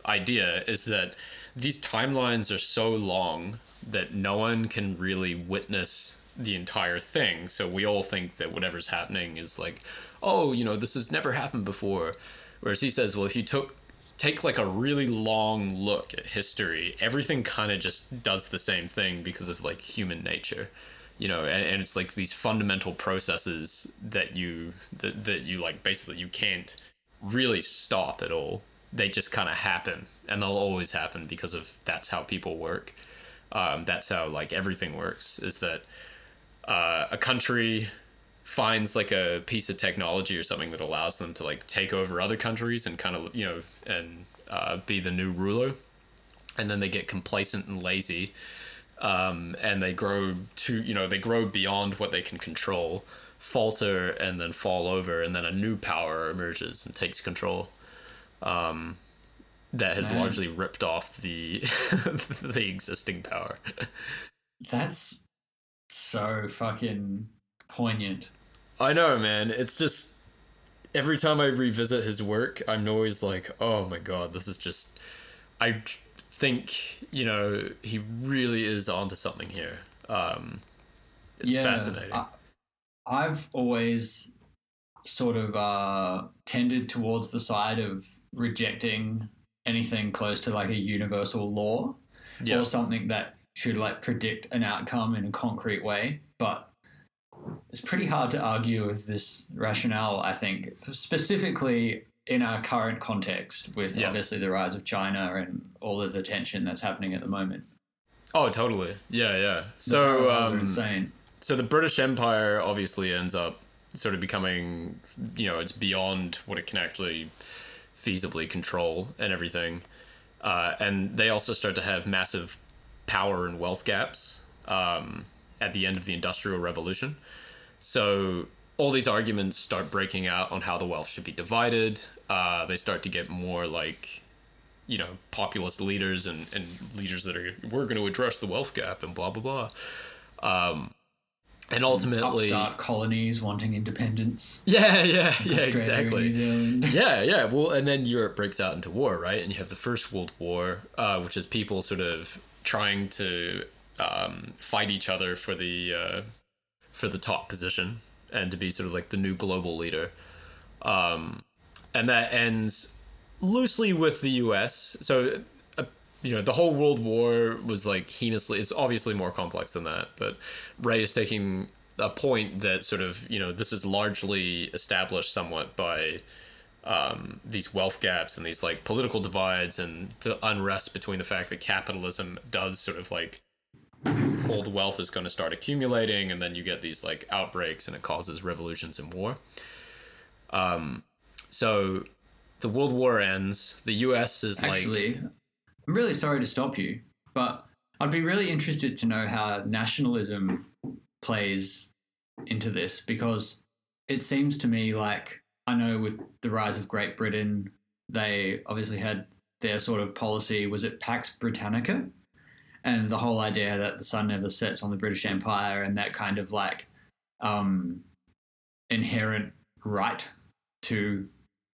idea, is that these timelines are so long that no one can really witness the entire thing. So we all think that whatever's happening is like, oh, you know, this has never happened before. Whereas he says, well, if you took take like a really long look at history, everything kind of just does the same thing because of like human nature. You know, and, and it's like these fundamental processes that you that, that you like basically you can't really stop at all. They just kind of happen, and they'll always happen because of that's how people work. Um, that's how like everything works. Is that uh, a country finds like a piece of technology or something that allows them to like take over other countries and kind of you know and uh, be the new ruler, and then they get complacent and lazy, um, and they grow to you know they grow beyond what they can control, falter and then fall over, and then a new power emerges and takes control. Um, that has Man. largely ripped off the <laughs> the existing power. <laughs> That's so fucking poignant. I know, man. It's just every time I revisit his work, I'm always like, oh my god, this is just. I think you know he really is onto something here. Um, it's fascinating. I, I've always sort of uh, tended towards the side of rejecting anything close to like a universal law yeah, or something that should like predict an outcome in a concrete way. But it's pretty hard to argue with this rationale, I think, specifically in our current context with Yeah. obviously the rise of China and all of the tension that's happening at the moment. oh, totally. Yeah, yeah. So, um, insane. so the British Empire obviously ends up sort of becoming, you know, it's beyond what it can actually feasibly control and everything. Uh, and they also start to have massive power and wealth gaps um, at the end of the Industrial Revolution. So all these arguments start breaking out on how the wealth should be divided. Uh, they start to get more like, you know, populist leaders and, and leaders that are, we're going to address the wealth gap and blah, blah, blah. Um, and ultimately, Upstart colonies wanting independence. yeah, yeah, yeah, Australia exactly. <laughs> Yeah, yeah. Well, and then Europe breaks out into war, right? And you have the First World War, uh, which is people sort of trying to um, fight each other for the uh, for the top position and to be sort of like the new global leader. Um, and that ends loosely with the U.S. So uh, you know the whole world war was like heinously it's obviously more complex than that but ray is taking a point that sort of you know this is largely established somewhat by um, these wealth gaps and these like political divides and the unrest between the fact that capitalism does sort of like all the wealth is going to start accumulating and then you get these like outbreaks and it causes revolutions and war. Um, so the world war ends. The us is Actually, like I'm really sorry to stop you, but I'd be really interested to know how nationalism plays into this because it seems to me like I know with the rise of Great Britain, they obviously had their sort of policy was it Pax Britannica? And the whole idea that the sun never sets on the British Empire and that kind of like um, inherent right to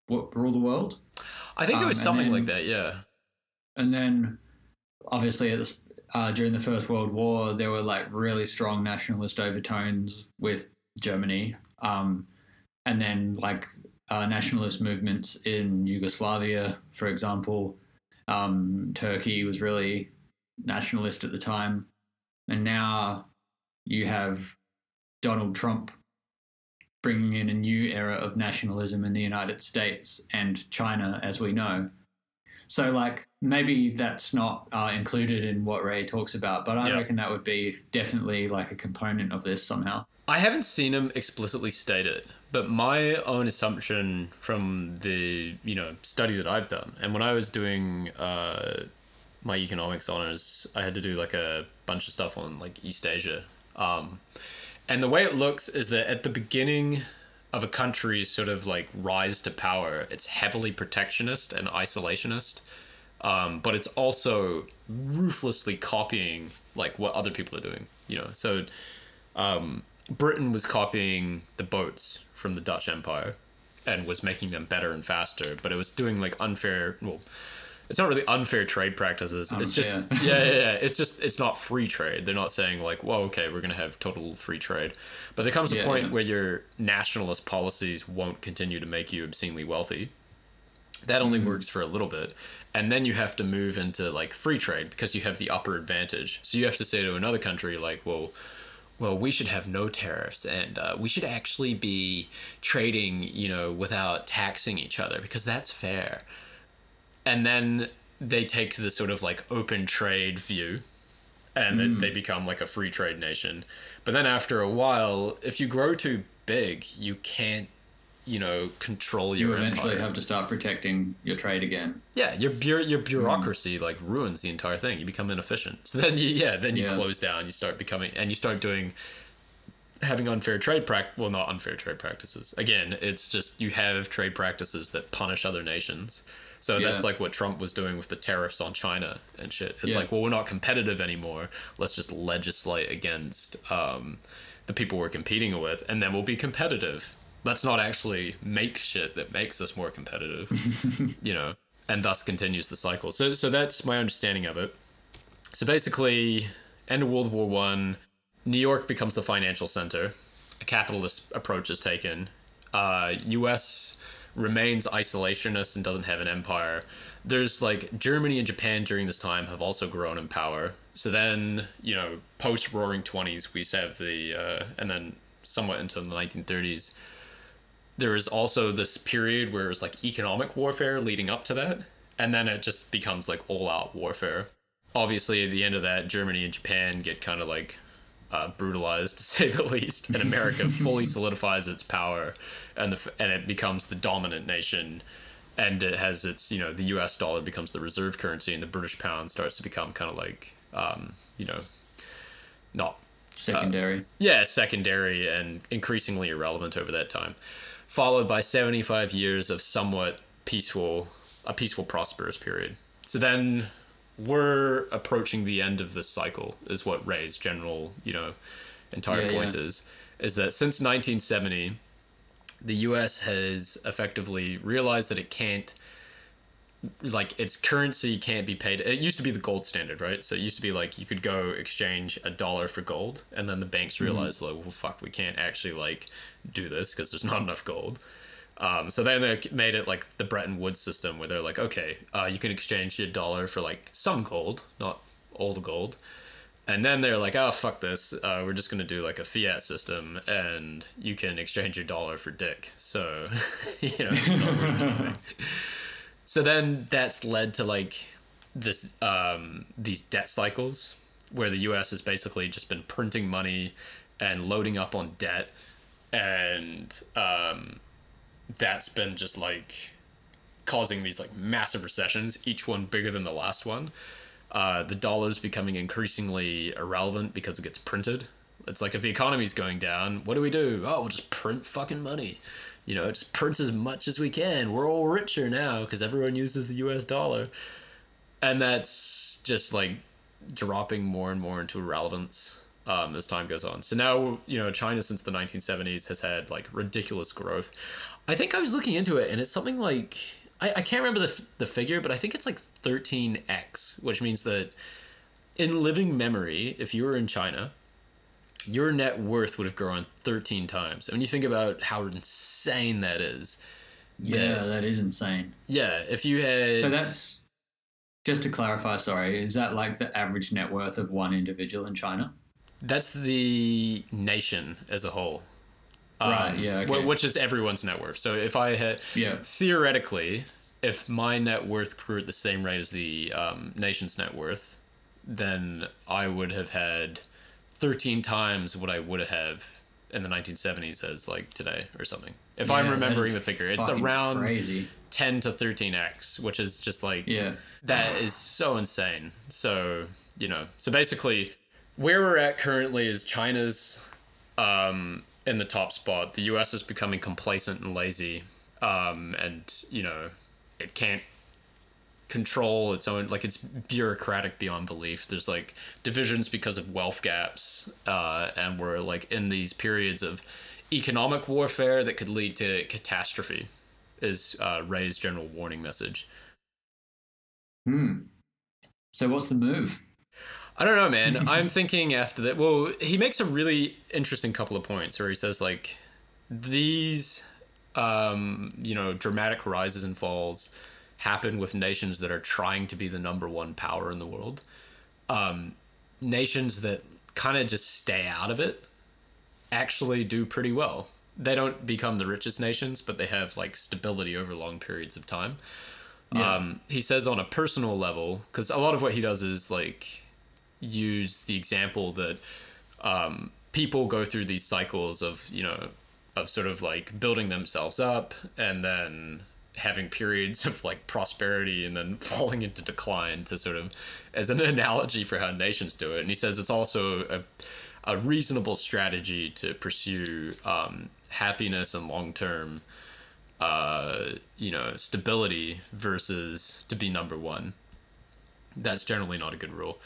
w- rule the world. i think it um, was and something like that yeah And then obviously at this, uh, during the First World War, there were like really strong nationalist overtones with Germany. Um, and then like uh, nationalist movements in Yugoslavia, for example. Um, Turkey was really nationalist at the time. And now you have Donald Trump bringing in a new era of nationalism in the United States and China, as we know. So, like, maybe that's not uh, included in what Ray talks about, but I Yeah. reckon that would be definitely like a component of this somehow. I haven't seen him explicitly state it, but my own assumption from the you know study that I've done, and when I was doing uh, my economics honors, I had to do like a bunch of stuff on like East Asia, um, and the way it looks is that at the beginning of a country's sort of like rise to power, it's heavily protectionist and isolationist. Um, but it's also ruthlessly copying like what other people are doing, you know. So um, Britain was copying the boats from the Dutch Empire and was making them better and faster, but it was doing like unfair. Well, it's not really unfair trade practices. It's just yeah, yeah, yeah. It's just it's not free trade. They're not saying like, well, okay, we're gonna have total free trade, but there comes a point yeah. where your nationalist policies won't continue to make you obscenely wealthy. That only mm-hmm. works for a little bit. And then you have to move into like free trade because you have the upper advantage. So you have to say to another country like, well, well, we should have no tariffs and uh, we should actually be trading, you know, without taxing each other because that's fair. And then they take the sort of like open trade view and then they become like a free trade nation. But then after a while, if you grow too big, you can't, you know, control your You your eventually empire. have to start protecting your trade again. Yeah, your bu- your bureaucracy like ruins the entire thing. You become inefficient. <laughs> So then you yeah, then you Yeah. close down. You start becoming and you start doing having unfair trade prac well not unfair trade practices. Again, it's just you have trade practices that punish other nations. So that's like what Trump was doing with the tariffs on China and shit. It's Yeah. like, well, we're not competitive anymore. Let's just legislate against um, the people we're competing with, and then we'll be competitive. Let's not actually make shit that makes us more competitive, <laughs> you know, and thus continues the cycle. So, so that's my understanding of it. So basically, end of World War One, New York becomes the financial center. A capitalist approach is taken. Uh, U.S. remains isolationist and doesn't have an empire. There's like Germany and Japan during this time have also grown in power. So then, you know, post Roaring Twenties, we have the uh, and then somewhat into the 1930s. There is also this period where it's like economic warfare leading up to that, and then it just becomes like all-out warfare. Obviously, at the end of that, Germany and Japan get kind of like uh, brutalized <laughs> to say the least, and America <laughs> fully solidifies its power, and the and it becomes the dominant nation, and it has its you know the U.S. dollar becomes the reserve currency, and the British pound starts to become kind of like um, you know not Secondary. yeah, secondary and increasingly irrelevant over that time. Followed by 75 years of somewhat peaceful, a peaceful, prosperous period. So then we're approaching the end of this cycle, is what Ray's general, you know, entire Yeah, point yeah. is. Is that since 1970, the US has effectively realized that it can't like its currency can't be paid. It used to be the gold standard, right? So it used to be like you could go exchange a dollar for gold, and then the banks realized, like, well, fuck, we can't actually like do this because there's not enough gold. Um, so then they made it like the Bretton Woods system, where they're like, okay, uh, you can exchange your dollar for like some gold, not all the gold. And then they're like, oh fuck this, uh, we're just gonna do like a fiat system, and you can exchange your dollar for dick. So, <laughs> you know, it's not worth anything. <laughs> So then that's led to like this um, these debt cycles where the U.S. has basically just been printing money and loading up on debt, and um, that's been just like causing these like massive recessions, each one bigger than the last one. Uh, the dollar's becoming increasingly irrelevant because it gets printed. It's like if the economy's going down, what do we do? Oh, we'll just print fucking money. You know, just print as much as we can. We're all richer now because everyone uses the US dollar. And that's just like dropping more and more into irrelevance um, as time goes on. So now, you know, China since the 1970s has had like ridiculous growth. I think I was looking into it and it's something like I, I can't remember the, the figure, but I think it's like 13x, which means that in living memory, if you were in China, your net worth would have grown 13 times. And when you think about how insane that is. Yeah, that, that is insane. Yeah, if you had. So that's. Just to clarify, sorry, is that like the average net worth of one individual in China? That's the nation as a whole. Right. Um, yeah. Okay. Which is everyone's net worth. So if I had yeah. theoretically, if my net worth grew at the same rate as the um, nation's net worth, then I would have had 13 times what I would have in the 1970s as like today or something. If yeah, I'm remembering the figure, it's around crazy. 10 to 13x, which is just like yeah. that is so insane. So, you know, so basically where we're at currently is China's um in the top spot. The US is becoming complacent and lazy. Um, and, you know, it can't control its own like it's bureaucratic beyond belief there's like divisions because of wealth gaps uh, and we're like in these periods of economic warfare that could lead to catastrophe is uh, ray's general warning message hmm so what's the move I don't know, man. <laughs> I'm thinking after that. Well, he makes a really interesting couple of points where he says like these, um, you know, dramatic rises and falls happen with nations that are trying to be the number one power in the world. Um, nations that kind of just stay out of it actually do pretty well. They don't become the richest nations, but they have like stability over long periods of time. Yeah. Um, he says on a personal level, because a lot of what he does is like use the example that um, people go through these cycles of you know of sort of like building themselves up and then having periods of like prosperity and then <laughs> falling into decline to sort of as an analogy for how nations do it. And he says it's also a, a reasonable strategy to pursue um, happiness and long-term uh, you know stability versus to be number one. That's generally not a good rule.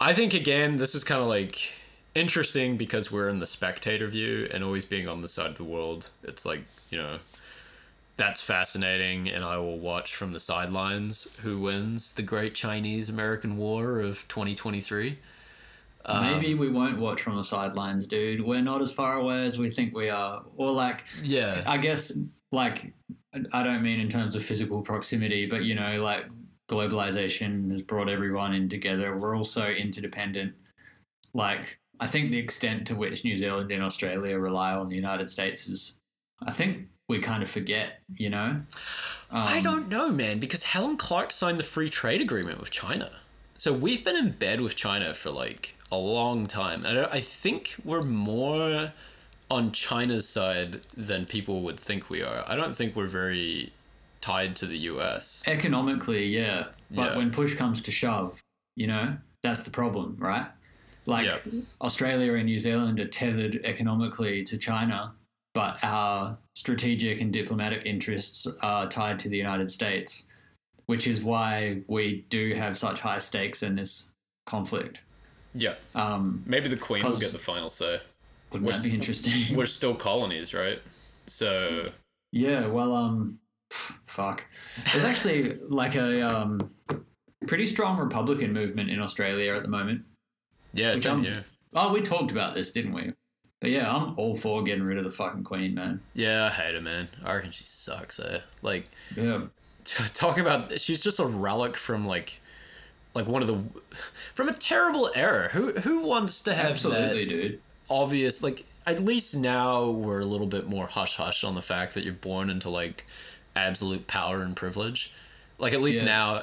I think again, this is kind of like interesting because we're in the spectator view and always being on the side of the world. It's like, you know, that's fascinating and I will watch from the sidelines who wins the great Chinese American War of 2023. Maybe um, we won't watch from the sidelines, dude. We're not as far away as we think we are. Or like Yeah. I guess like I don't mean in terms of physical proximity, but you know, like globalization has brought everyone in together. We're also interdependent. Like, I think the extent to which New Zealand and Australia rely on the United States is, I think we kind of forget, you know? Um, I don't know, man, because Helen Clark signed the free trade agreement with China. So we've been in bed with China for like a long time. And I think we're more on China's side than people would think we are. I don't think we're very tied to the US. Economically, yeah. But yeah. when push comes to shove, you know, that's the problem, right? Like yeah. Australia and New Zealand are tethered economically to China, but our strategic and diplomatic interests are tied to the United States, which is why we do have such high stakes in this conflict. Yeah. Um, Maybe the Queen will get the final say. Wouldn't we're, that be interesting? <laughs> We're still colonies, right? So. Yeah, well, um, fuck. There's actually like a um, pretty strong Republican movement in Australia at the moment. Yeah, um, yeah. Oh, we talked about this, didn't we? But yeah, I'm all for getting rid of the fucking queen, man. Yeah, I hate her, man. I reckon she sucks. Eh? Like, Yeah. talk about she's just a relic from like, like one of the from a terrible era. Who who wants to have Absolutely, that dude. obvious like? At least now we're a little bit more hush hush on the fact that you're born into like absolute power and privilege. Like at least Yeah. now,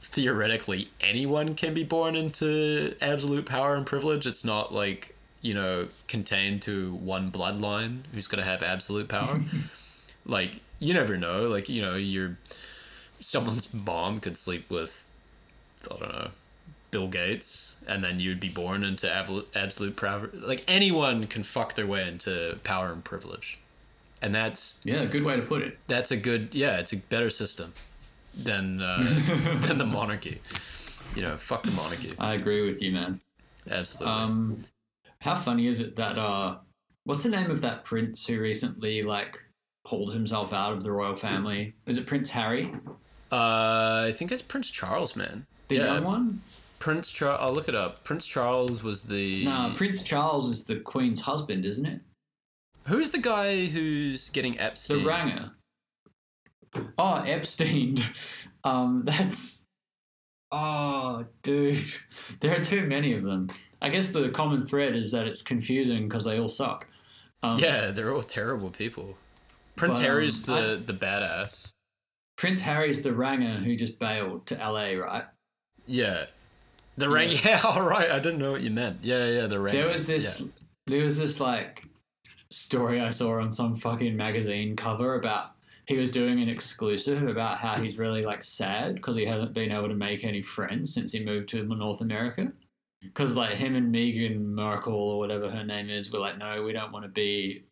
theoretically, anyone can be born into absolute power and privilege. It's not like you know contained to one bloodline who's going to have absolute power. <laughs> like you never know. Like you know, your someone's mom could sleep with I don't know Bill Gates, and then you'd be born into absolute power. Like anyone can fuck their way into power and privilege, and that's Yeah, good way to put it. that's a good yeah. It's a better system than uh, <laughs> than the monarchy. You know, fuck the monarchy. I agree with you, man. Absolutely. Um, how funny is it that uh, what's the name of that prince who recently like pulled himself out of the royal family? Is it Prince Harry, uh, I think it's Prince Charles, man. the Yeah. young one? Prince Charles. I'll look it up. Prince Charles was the. No, Prince Charles is the Queen's husband, isn't it? Who's the guy who's getting The Epstein? Ranger. Oh, Epstein. <laughs> Um, that's. Oh, dude. <laughs> There are too many of them. I guess the common thread is that it's confusing because they all suck. Um, Yeah, they're all terrible people. Prince But, Harry's um, the the badass. Prince Harry's the Ranger who just bailed to LA, right? Yeah. The rank. <laughs> Yeah. all right. I didn't know what you meant. Yeah, yeah. The rank. There was this. Yeah. There was this like story I saw on some fucking magazine cover about he was doing an exclusive about how he's really like sad because he hasn't been able to make any friends since he moved to North America. Because like him and Meghan Merkel or whatever her name is were like, no, we don't want to be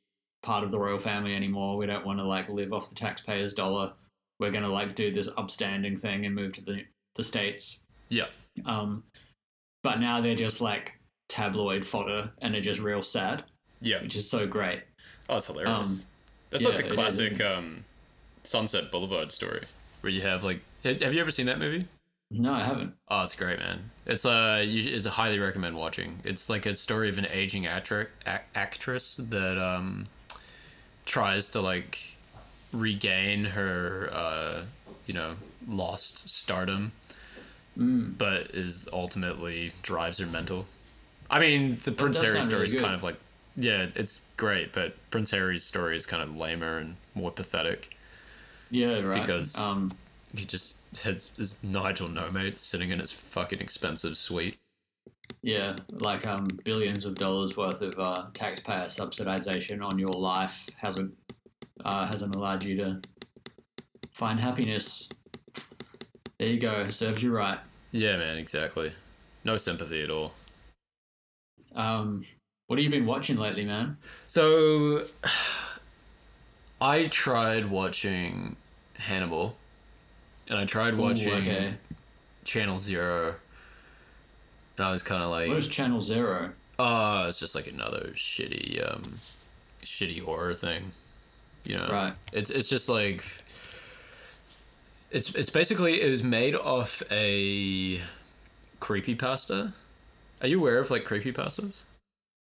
part of the royal family anymore. We don't want to like live off the taxpayers' dollar. We're gonna like do this upstanding thing and move to the the states. Yeah. Um, but now they're just like tabloid fodder and they're just real sad, Yeah. which is so great. Oh, it's hilarious. Um, That's yeah, like the classic um, Sunset Boulevard story, where you have like. Have you ever seen that movie? No, I haven't. Oh, it's great, man. It's uh, you, it's a highly recommend watching. It's like a story of an aging actor, ac- actress that um, tries to like regain her uh, you know, lost stardom, Mm. but is ultimately drives her mental. I mean, the Prince Harry story really is kind of like, yeah, it's great, but Prince Harry's story is kind of lamer and more pathetic. Yeah, right. Because- um, He just has his Nigel no mate sitting in his fucking expensive suite. yeah, like um, billions of dollars worth of uh, taxpayer subsidization on your life hasn't uh, hasn't allowed you to find happiness. There you go. Serves you right. Yeah, man, exactly. No sympathy at all. Um, what have you been watching lately, man? So, <sighs> I tried watching Hannibal, and I tried Ooh, watching okay. Channel Zero, and I was kind of like, What is Channel Zero? oh, it's just like another shitty, um, shitty horror thing. You know, Right. it's it's just like it's it's basically it was made off a creepy pasta. Are you aware of like creepy pastas?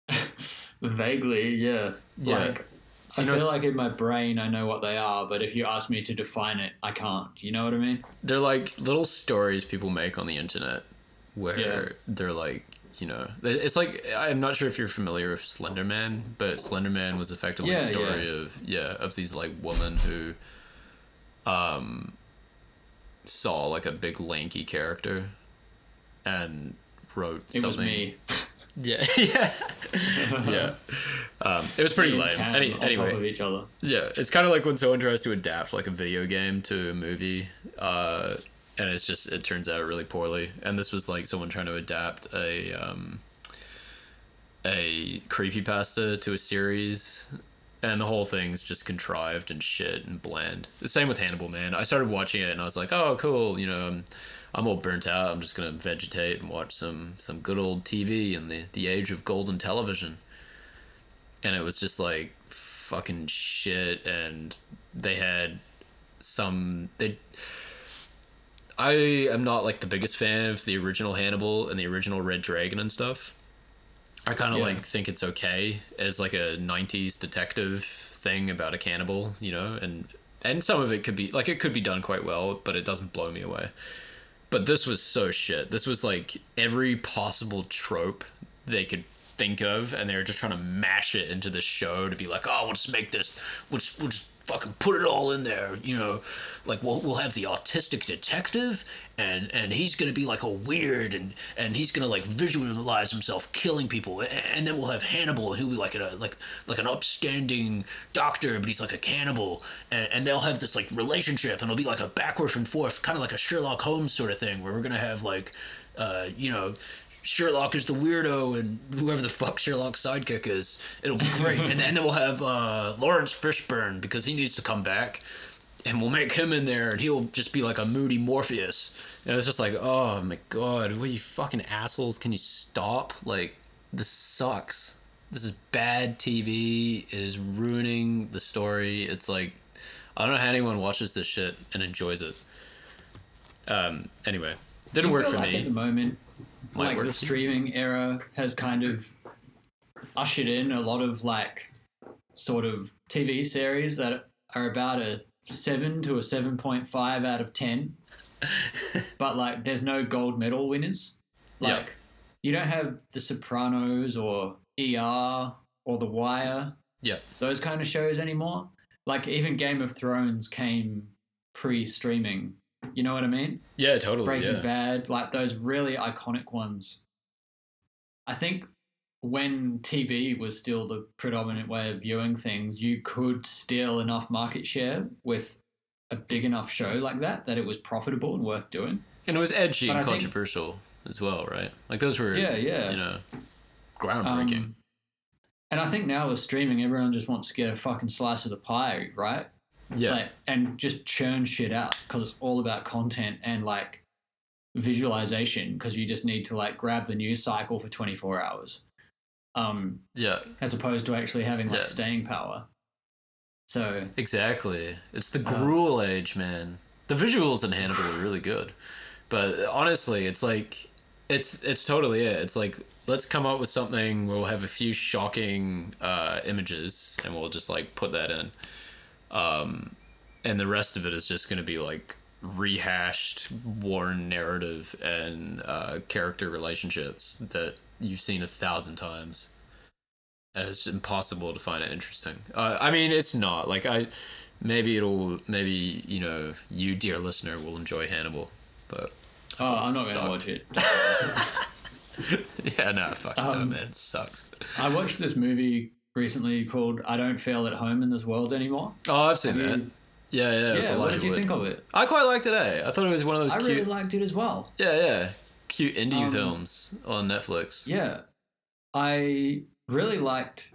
<laughs> Vaguely, yeah. Yeah. Like, I know, feel like in my brain I know what they are, but if you ask me to define it, I can't. You know what I mean? they're like little stories people make on the internet where Yeah. they're like you know it's like i'm not sure if you're familiar with slenderman but slenderman was effectively Yeah, a story yeah. of yeah of these like women who um saw like a big lanky character and wrote It something was me. Yeah <laughs> yeah yeah <laughs> um it was pretty lame Any, anyway top of each other. yeah, it's kind of like when someone tries to adapt like a video game to a movie, uh, and it's just it turns out really poorly. And this was like someone trying to adapt a um, a creepy pasta to a series, and the whole thing's just contrived and shit and bland. The same with Hannibal, man. I started watching it and I was like, oh, cool, you know. I'm all burnt out. I'm just gonna vegetate and watch some some good old TV in the the age of golden television and it was just like fucking shit and they had some they I am not like the biggest fan of the original Hannibal and the original Red Dragon and stuff. I kind of Yeah. like think it's okay as like a '90s detective thing about a cannibal, you know, and and some of it could be like it could be done quite well, but it doesn't blow me away. But this was so shit. This was like every possible trope they could think of, and they were just trying to mash it into the show to be like, oh, just make this, we'll just fucking put it all in there, you know, like we'll we'll have the autistic detective, and and he's gonna be like a weird, and and he's gonna like visualize himself killing people, and then we'll have Hannibal, and he'll be like a like like an upstanding doctor, but he's like a cannibal, and, and they'll have this like relationship, and it'll be like a backwards and forth, kind of like a Sherlock Holmes sort of thing, where we're gonna have like, uh, you know. Sherlock is the weirdo, and whoever the fuck Sherlock's sidekick is, it'll be great. and, <laughs> and then we'll have uh, Laurence Fishburne because he needs to come back, and we'll make him in there, and he'll just be like a moody Morpheus. And it's just like, oh my god, what you fucking assholes? Can you stop? Like, this sucks. This is bad TV. It is ruining the story. It's like, I don't know how anyone watches this shit and enjoys it. Um. Anyway, didn't work for like me. At the moment, Might like work the streaming era has kind of ushered in a lot of like sort of TV series that are about a seven to a seven point five out of ten. <laughs> but like, there's no gold medal winners. Like, you don't have The Sopranos or ER or The Wire. Yeah. Those kind of shows anymore. Like even Game of Thrones came pre-streaming. You know what I mean? Yeah, totally. Breaking yeah. Bad, like those really iconic ones. I think when TV was still the predominant way of viewing things, you could steal enough market share with a big enough show like that that it was profitable and worth doing. And it was edgy But and I think- controversial as well, right? Like those were, Yeah, yeah. you know, groundbreaking. Um, and I think now with streaming, everyone just wants to get a fucking slice of the pie, right? yeah, Like, and just churn shit out because it's all about content and like visualization because you just need to like grab the news cycle for 24 hours um yeah, as opposed to actually having like Yeah. staying power so exactly. It's the Uh, gruel age, man. The visuals in Hannibal are really good, but honestly, it's like it's it's totally it. It's like let's come up with something. We'll have a few shocking uh, images, and we'll just like put that in. Um, and the rest of it is just going to be like rehashed, worn narrative and uh, character relationships that you've seen a thousand times. And it's impossible to find it interesting. Uh, I mean, it's not like I. Maybe it'll. Maybe you know, you dear listener will enjoy Hannibal, but oh i'm not sucked. gonna watch it <laughs> yeah, no, fuck no, Um, man, it sucks. i watched this movie recently called i don't feel at home in this world anymore Oh, I've seen Have that. you- Yeah, yeah. yeah what did you Wood. think of it I quite liked it. Eh? I thought it was one of those i cute. really liked it as well Yeah, yeah. Cute indie Um, films on Netflix. yeah i really liked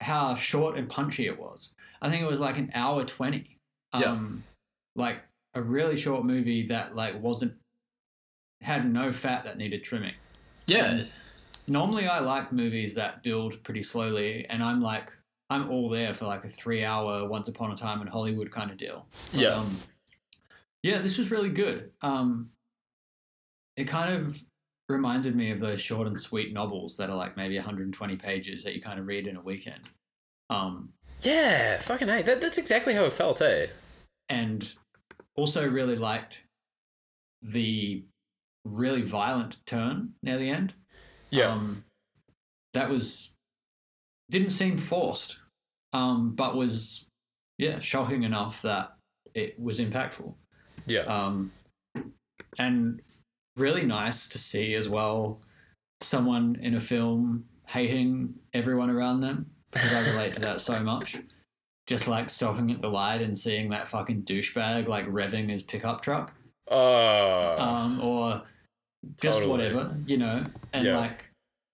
how short and punchy it was i think it was like an hour 20 Yeah. um like a really short movie that like wasn't had no fat that needed trimming Yeah. um, normally i like movies that build pretty slowly and i'm like i'm all there for like a three hour once upon a time in hollywood kind of deal But, Yeah. um, yeah this was really good um it kind of reminded me of those short and sweet novels that are like maybe 120 pages that you kind of read in a weekend um Yeah, fucking hey. That, that's exactly how it felt, eh? and also really liked the really violent turn near the end. Um, that was didn't seem forced, um, but was yeah shocking enough that it was impactful. yeah. Um, and really nice to see as well someone in a film hating everyone around them because I relate to that so much. Just like stopping at the light and seeing that fucking douchebag like revving his pickup truck, Oh. um, or just Totally. whatever, you know, and Yeah. like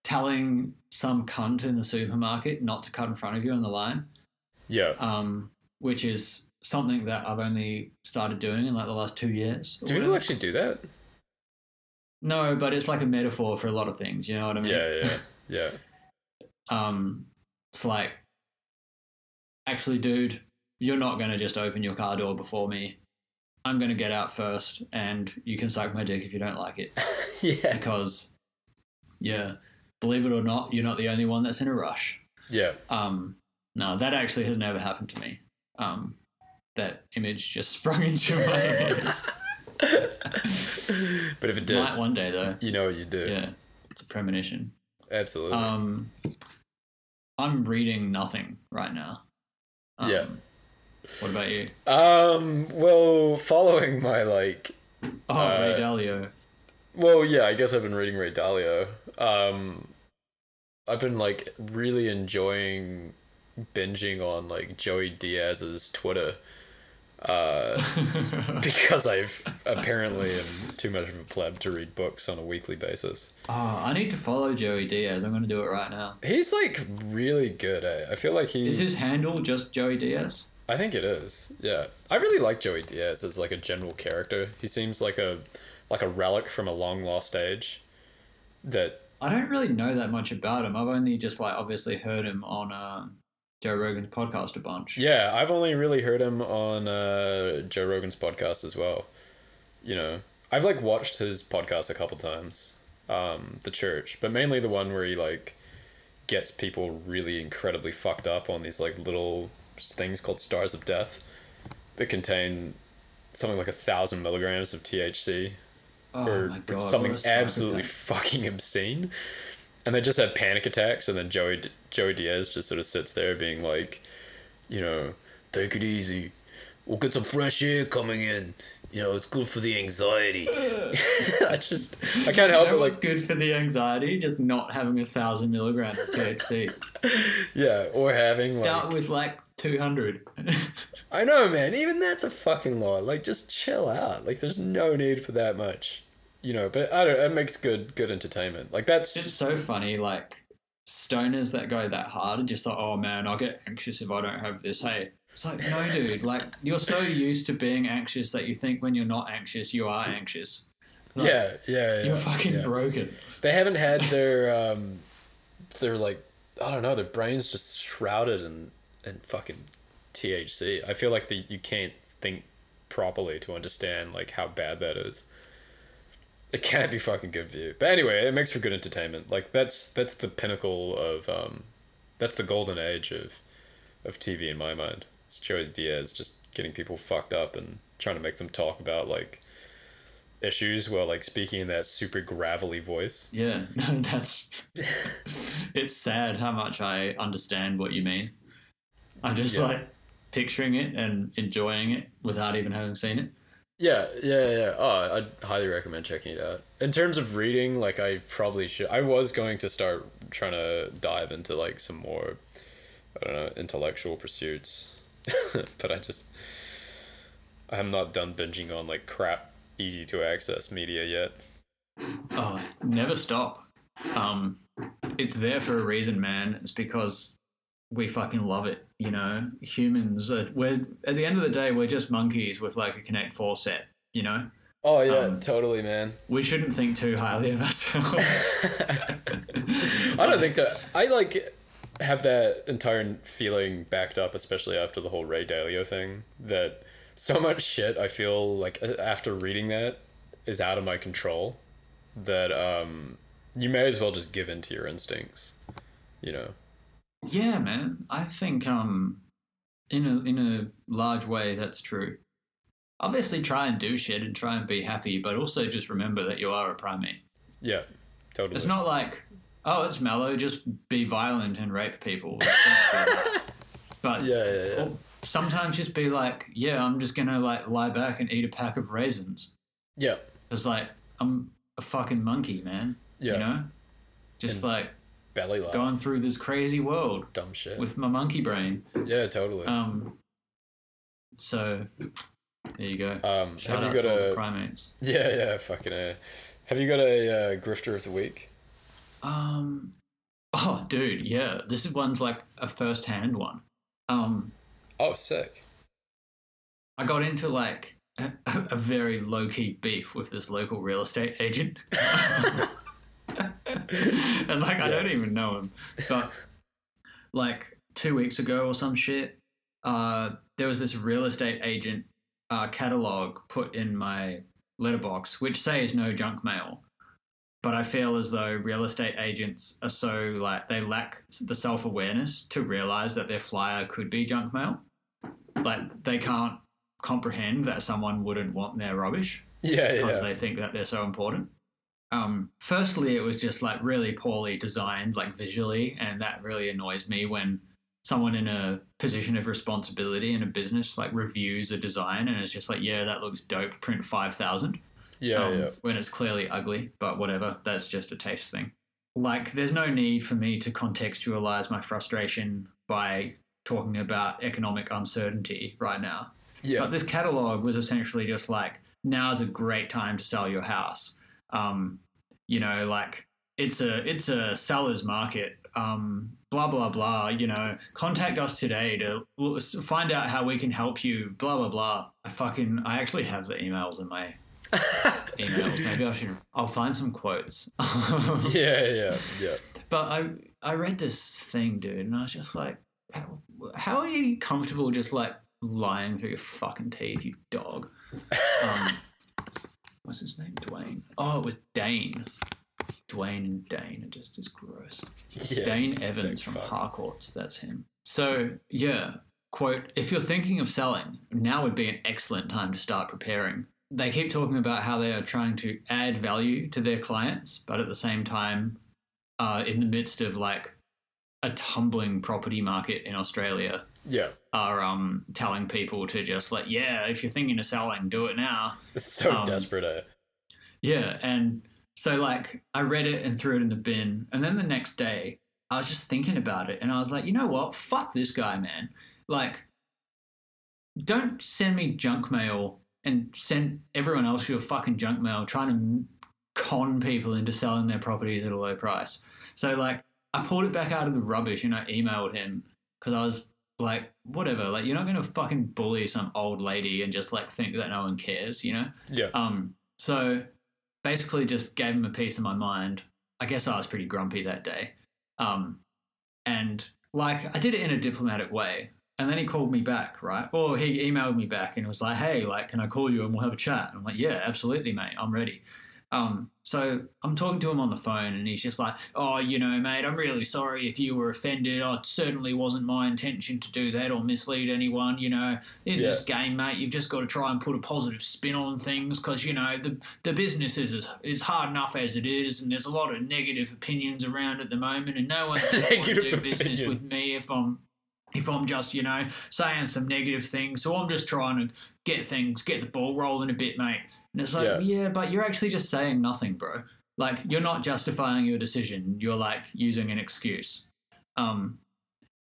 telling some cunt in the supermarket not to cut in front of you on the line yeah. um, which is something that I've only started doing in like the last two years. Do people whatever. actually do that? No, but it's like a metaphor for a lot of things. You know what I mean? Yeah, yeah, yeah. <laughs> Um, it's like, actually, dude, you're not going to just open your car door before me. I'm going to get out first, and you can suck my dick if you don't like it. <laughs> yeah. Because, yeah, believe it or not, you're not the only one that's in a rush. Yeah. Um, no, that actually has never happened to me. Um, that image just <laughs> sprung into my <laughs> head. but if it did, Might one day though. you know what you do. Yeah, it's a premonition. Absolutely. Um, I'm reading nothing right now. Um, Yeah. What about you? um. Well, following my like. Oh, Uh, Ray Dalio. Well, yeah. I guess I've been reading Ray Dalio. Um. I've been like really enjoying binging on like Joey Diaz's Twitter. Uh. <laughs> because I've apparently am too much of a pleb to read books on a weekly basis. oh, I need to follow Joey Diaz. I'm going to do it right now. He's like really good. Eh? I feel like he's. Is his handle just Joey Diaz? I think it is. Yeah, I really like Joey Diaz as like a general character. He seems like a like a relic from a long lost age. That I don't really know that much about him. I've only just like obviously heard him on uh, Joe Rogan's podcast a bunch. yeah, I've only really heard him on uh, Joe Rogan's podcast as well. You know, I've like watched his podcast a couple times, um, The Church, but mainly the one where he like gets people really incredibly fucked up on these like little things called stars of death that contain something like a thousand milligrams of THC Oh or god, something absolutely <laughs> fucking obscene. And they just have panic attacks, and then Joey Joey Diaz just sort of sits there, being like, you know, take it easy. We'll get some fresh air coming in. You know, it's good for the anxiety. <laughs> <laughs> I just, I can't help You know it. Like, good for the anxiety? Just not having a thousand milligrams of THC. yeah, or having Start like, with like two hundred. I know, man. Even that's a fucking lot. Like, just chill out. Like, there's no need for that much. You know, but I don't. It makes good, good entertainment. Like that's. it's so funny, like stoners that go that hard and just like, oh man, I'll get anxious if I don't have this. Hey, it's like, no, dude. Like you're so used to being anxious that you think when you're not anxious, you are anxious. Like, yeah, yeah, yeah. You're fucking yeah. broken. They haven't had their um their like I don't know, their brains just shrouded in in fucking THC. I feel like the you can't think properly to understand like how bad that is. It can't be fucking good you. But anyway, it makes for good entertainment. Like that's that's the pinnacle of um that's the golden age of of TV in my mind. It's Joey Diaz just getting people fucked up and trying to make them talk about like issues while like speaking in that super gravelly voice. Yeah, no, <laughs> that's. it's sad how much I understand what you mean. I'm just Yeah. like picturing it and enjoying it without even having seen it. Yeah, yeah, yeah. Oh, I'd highly recommend checking it out. In terms of reading, like I probably should. I was going to start trying to dive into like some more, I don't know, intellectual pursuits, <laughs> but I just, I'm not done binging on like crap, easy to access media yet. Oh, never stop. Um, it's there for a reason, man. It's because we fucking love it. You know, humans. Are, we're at the end of the day, we're just monkeys with like a Connect Four set. You know, Oh yeah, Um, totally, man. we shouldn't think too highly of ourselves. <laughs> <laughs> I don't think so. I like have that entire feeling backed up, especially after the whole Ray Dalio thing. That so much shit I feel like after reading that is out of my control. That um, you may as well just give in to your instincts. You know. Yeah, man. I think um in a in a large way that's true. Obviously try and do shit and try and be happy, but also just remember that you are a primate. Yeah. Totally. It's not like, oh, it's mellow, just be violent and rape people. <laughs> but Yeah, yeah, yeah. sometimes just be like, yeah, I'm just gonna like lie back and eat a pack of raisins. Yeah. It's like I'm a fucking monkey, man. Yeah. You know? Just And- like Belly laugh. going through this crazy world Dumb shit. with my monkey brain. yeah, totally. Um. So, there you go. um, Shout have you got a? primates. Yeah, yeah, fucking. Uh, have you got a uh, grifter of the week? Um. Oh, dude, yeah. This is one's like a first-hand one. Um, Oh, sick. I got into like <laughs> a, a very low-key beef with this local real estate agent, <laughs> <laughs> <laughs> and like I don't even know him, but like two weeks ago or some shit, uh, there was this real estate agent uh, catalog put in my letterbox, which says no junk mail, but I feel as though real estate agents are so like they lack the self awareness to realize that their flyer could be junk mail. Like they can't comprehend that someone wouldn't want their rubbish Yeah, because yeah. they think that they're so important. Um, firstly, it was just like really poorly designed, like visually, and that really annoys me when someone in a position of responsibility in a business like reviews a design and it's just like, yeah, that looks dope. Print five thousand Yeah, um, yeah. when it's clearly ugly, but whatever, that's just a taste thing. Like, there's no need for me to contextualize my frustration by talking about economic uncertainty right now. Yeah. But this catalog was essentially just like, now's a great time to sell your house. Um, you know, like it's a it's a seller's market. Um, blah blah blah. You know, contact us today to find out how we can help you. Blah blah blah. I fucking I actually have the emails in my <laughs> emails. Maybe I should. I'll find some quotes. <laughs> yeah, yeah, yeah. But I I read this thing, dude, and I was just like, how, how are you comfortable just like lying through your fucking teeth, you dog? <laughs> Um, what's his name? Dwayne. Oh, it was Dane. Dwayne and Dane are just as gross. yeah Dane Evans from. Harcourts, that's him. So, yeah, quote, if you're thinking of selling, now would be an excellent time to start preparing. They keep talking about how they are trying to add value to their clients, but at the same time, uh, in the midst of like a tumbling property market in Australia, Yeah. Are um, telling people to just like, yeah, if you're thinking of selling, do it now. It's so Um, desperate, eh? Yeah, and so like I read it and threw it in the bin, and then the next day I was just thinking about it, and I was like, you know what? Fuck this guy, man. Like, don't send me junk mail and send everyone else your fucking junk mail trying to con people into selling their properties at a low price. So like, I pulled it back out of the rubbish and I emailed him because I was like, whatever. Like, you're not gonna fucking bully some old lady and just like think that no one cares, you know? Yeah. Um, so basically just gave him a piece of my mind. I guess I was pretty grumpy that day. Um, and like I did it in a diplomatic way. And then he called me back, right? Or he emailed me back and was like, hey, like, can I call you and we'll have a chat? And I'm like, yeah, absolutely, mate. I'm ready. Um, so I'm talking to him on the phone and he's just like, oh, you know, mate, I'm really sorry if you were offended. Oh, it certainly wasn't my intention to do that or mislead anyone. You know, in Yeah. this game, mate, you've just got to try and put a positive spin on things because, you know, the, the business is, is, is hard enough as it is and there's a lot of negative opinions around at the moment and no one's going to want to do business with me if I'm if I'm just, you know, saying some negative things. So I'm just trying to get things, get the ball rolling a bit, mate. And it's like, Yeah. yeah. but you're actually just saying nothing, bro. Like you're not justifying your decision. You're like using an excuse. Um,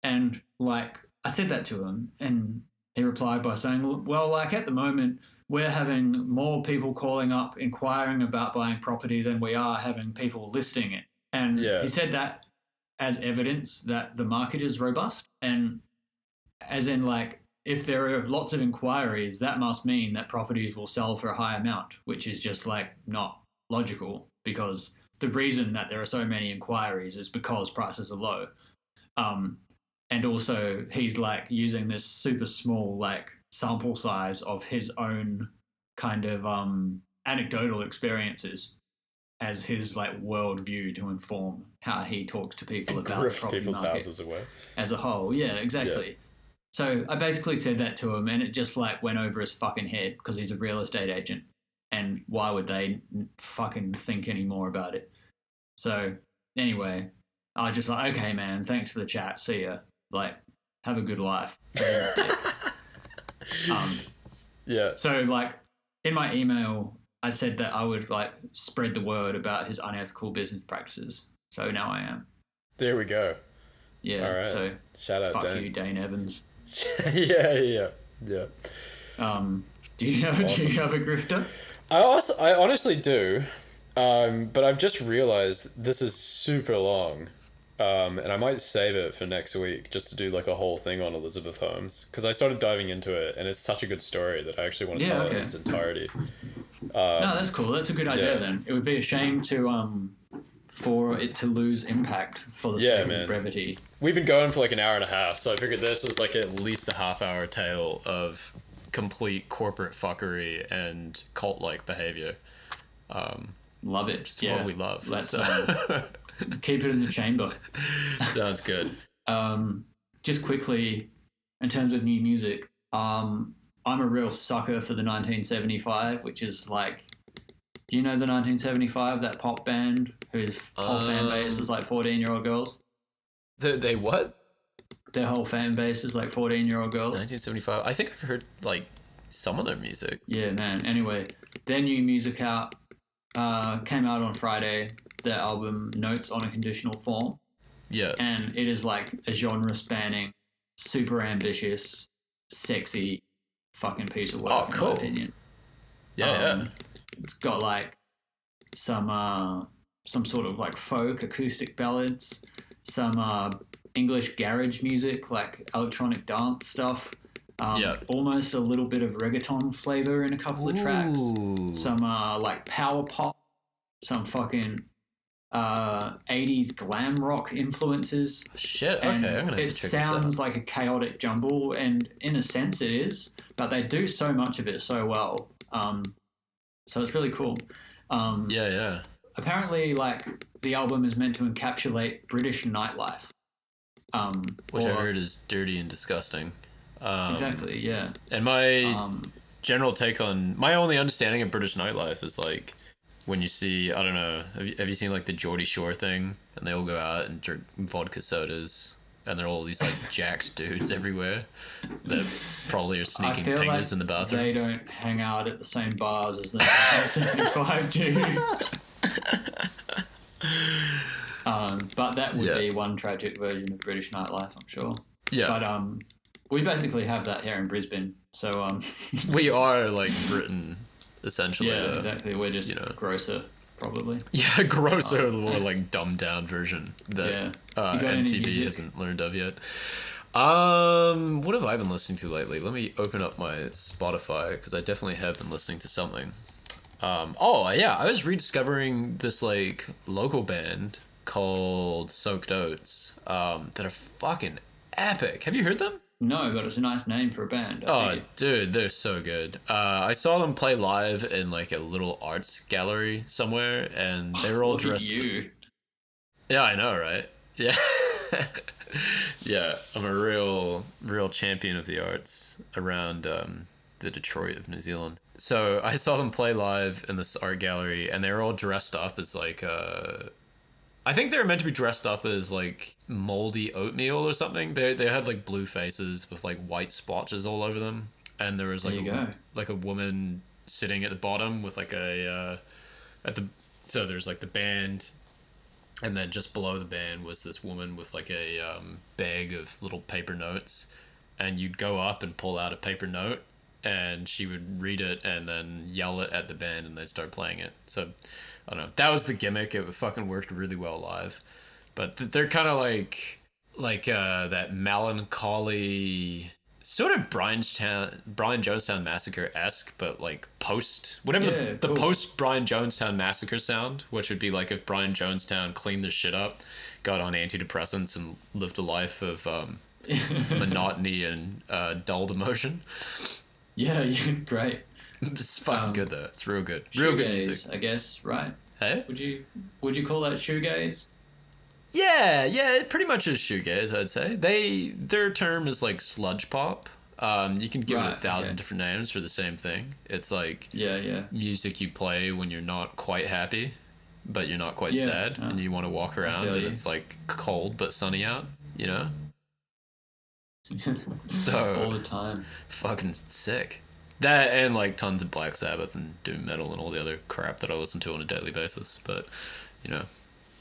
and like I said that to him, and he replied by saying, "Well, like at the moment, we're having more people calling up inquiring about buying property than we are having people listing it." And Yeah. he said that as evidence that the market is robust, and as in like if there are lots of inquiries, that must mean that properties will sell for a high amount, which is just like not logical because the reason that there are so many inquiries is because prices are low. Um, and also, he's like using this super small like sample size of his own kind of um, anecdotal experiences as his like worldview to inform how he talks to people about Grift property people's houses away. as a whole. Yeah, exactly. So I basically said that to him, and it just like went over his fucking head because he's a real estate agent, and why would they fucking think any more about it? So anyway, I was just like, okay, man, thanks for the chat. See ya. Like, have a good life. <laughs> <laughs> um, yeah. so like in my email, I said that I would like spread the word about his unethical business practices. So now I am. There we go. Yeah. All right. So Shout out fuck Dane. you, Dane Evans. <laughs> yeah, yeah, yeah. Um, do you have <laughs> do you have a grifter? I also, I honestly do, um, but I've just realized this is super long, um, and I might save it for next week just to do like a whole thing on Elizabeth Holmes because I started diving into it, and it's such a good story that I actually want to Yeah, tell it in its entirety. No, Um, that's cool. That's a good idea. yeah. Then it would be a shame to um for it to lose impact for the Yeah, sake man. of brevity. we've been going for like an hour and a half, so I figured this was like at least a half hour tale of complete corporate fuckery and cult like behavior. Um, Love it. It's yeah. what we love. Let's so- um, <laughs> keep it in the chamber. <laughs> Sounds good. Um, just quickly, in terms of new music, um, I'm a real sucker for the 1975, which is like, do you know the 1975, that pop band whose whole fan base Um, is like 14 year old girls? They, they what? Their whole fan base is like 14 year old girls. 1975. I think I've heard like some of their music. Yeah, man. Anyway, their new music out uh, came out on Friday. Their album Notes on a Conditional Form, Yeah. and it is like a genre spanning, super ambitious, sexy, fucking piece of work. Oh, in cool. my opinion. Yeah, yeah. Um, It's got like some uh, some sort of like folk acoustic ballads, some uh, English garage music, like electronic dance stuff. Um, Yeah. Almost a little bit of reggaeton flavor in a couple of tracks. Some uh, like power pop, some fucking uh, 80s glam rock influences. Shit. Okay, And I'm gonna it sounds like a chaotic jumble, and in a sense it is, but they do so much of it so well. Um, so it's really cool. Um, Yeah, yeah. Apparently, like the album is meant to encapsulate British nightlife. Um, Which I heard is dirty and disgusting. Um, exactly, yeah. And my Um, general take on my only understanding of British nightlife is like when you see I don't know have you, have you seen like the Geordie Shore thing and they all go out and drink vodka sodas and they're all these like <laughs> jacked dudes everywhere that probably are sneaking pingers like in the bathroom. they don't hang out at the same bars as the 1975 do. <laughs> Um, but that would Yeah. be one tragic version of British nightlife, I'm sure. yeah, But um, we basically have that here in Brisbane. So um, <laughs> we are like Britain essentially. yeah, uh, exactly. We're just you know. grosser, probably. <laughs> Yeah, grosser, the more like dumbed down version that Yeah. uh, You got any MTV hasn't learned of yet. Um, what have I been listening to lately? Let me open up my Spotify because I definitely have been listening to something. Um, oh yeah, I was rediscovering this like local band called Soaked Oats. Um, that are fucking epic. Have you heard them? No, but it's a nice name for a band. I Oh, think. dude, they're so good. Uh, I saw them play live in like a little arts gallery somewhere, and they were <laughs> all dressed. you. Yeah, I know, right? <laughs> Yeah. yeah, I'm a real real champion of the arts around um, the Detroit of New Zealand. So I saw them play live in this art gallery and they were all dressed up as like uh I think they were meant to be dressed up as like moldy oatmeal or something. They they had like blue faces with like white splotches all over them and there was like There a, go. like a woman sitting at the bottom with like a uh at the so there's like the band and then just below the band was this woman with like a um, bag of little paper notes and you'd go up and pull out a paper note and she would read it and then yell it at the band and they'd start playing it so i don't know that was the gimmick it fucking worked really well live but they're kind of like like uh that melancholy sort of Brianstown, Brian Jonestown Massacre esque, but like post whatever Yeah, the, the cool. post Brian Jonestown Massacre sound, which would be like if Brian Jonestown cleaned their shit up, got on antidepressants, and lived a life of um, <laughs> monotony and uh, dulled emotion. yeah, yeah, great. <laughs> it's fucking Um, good though. It's real good. Real good Shoegaze, music. I guess, right? Hey? Would you would you call that shoegaze? Yeah, yeah, it pretty much is shoegaze. I'd say they their term is like sludge pop. Um, you can give it a thousand okay. different names for the same thing. It's like Yeah, yeah. music you play when you're not quite happy, but you're not quite Yeah, sad, uh, and you want to walk around and you. it's like cold but sunny out. You know, <laughs> So- all the time. fucking sick. That and like tons of Black Sabbath and doom metal and all the other crap that I listen to on a daily basis. But you know,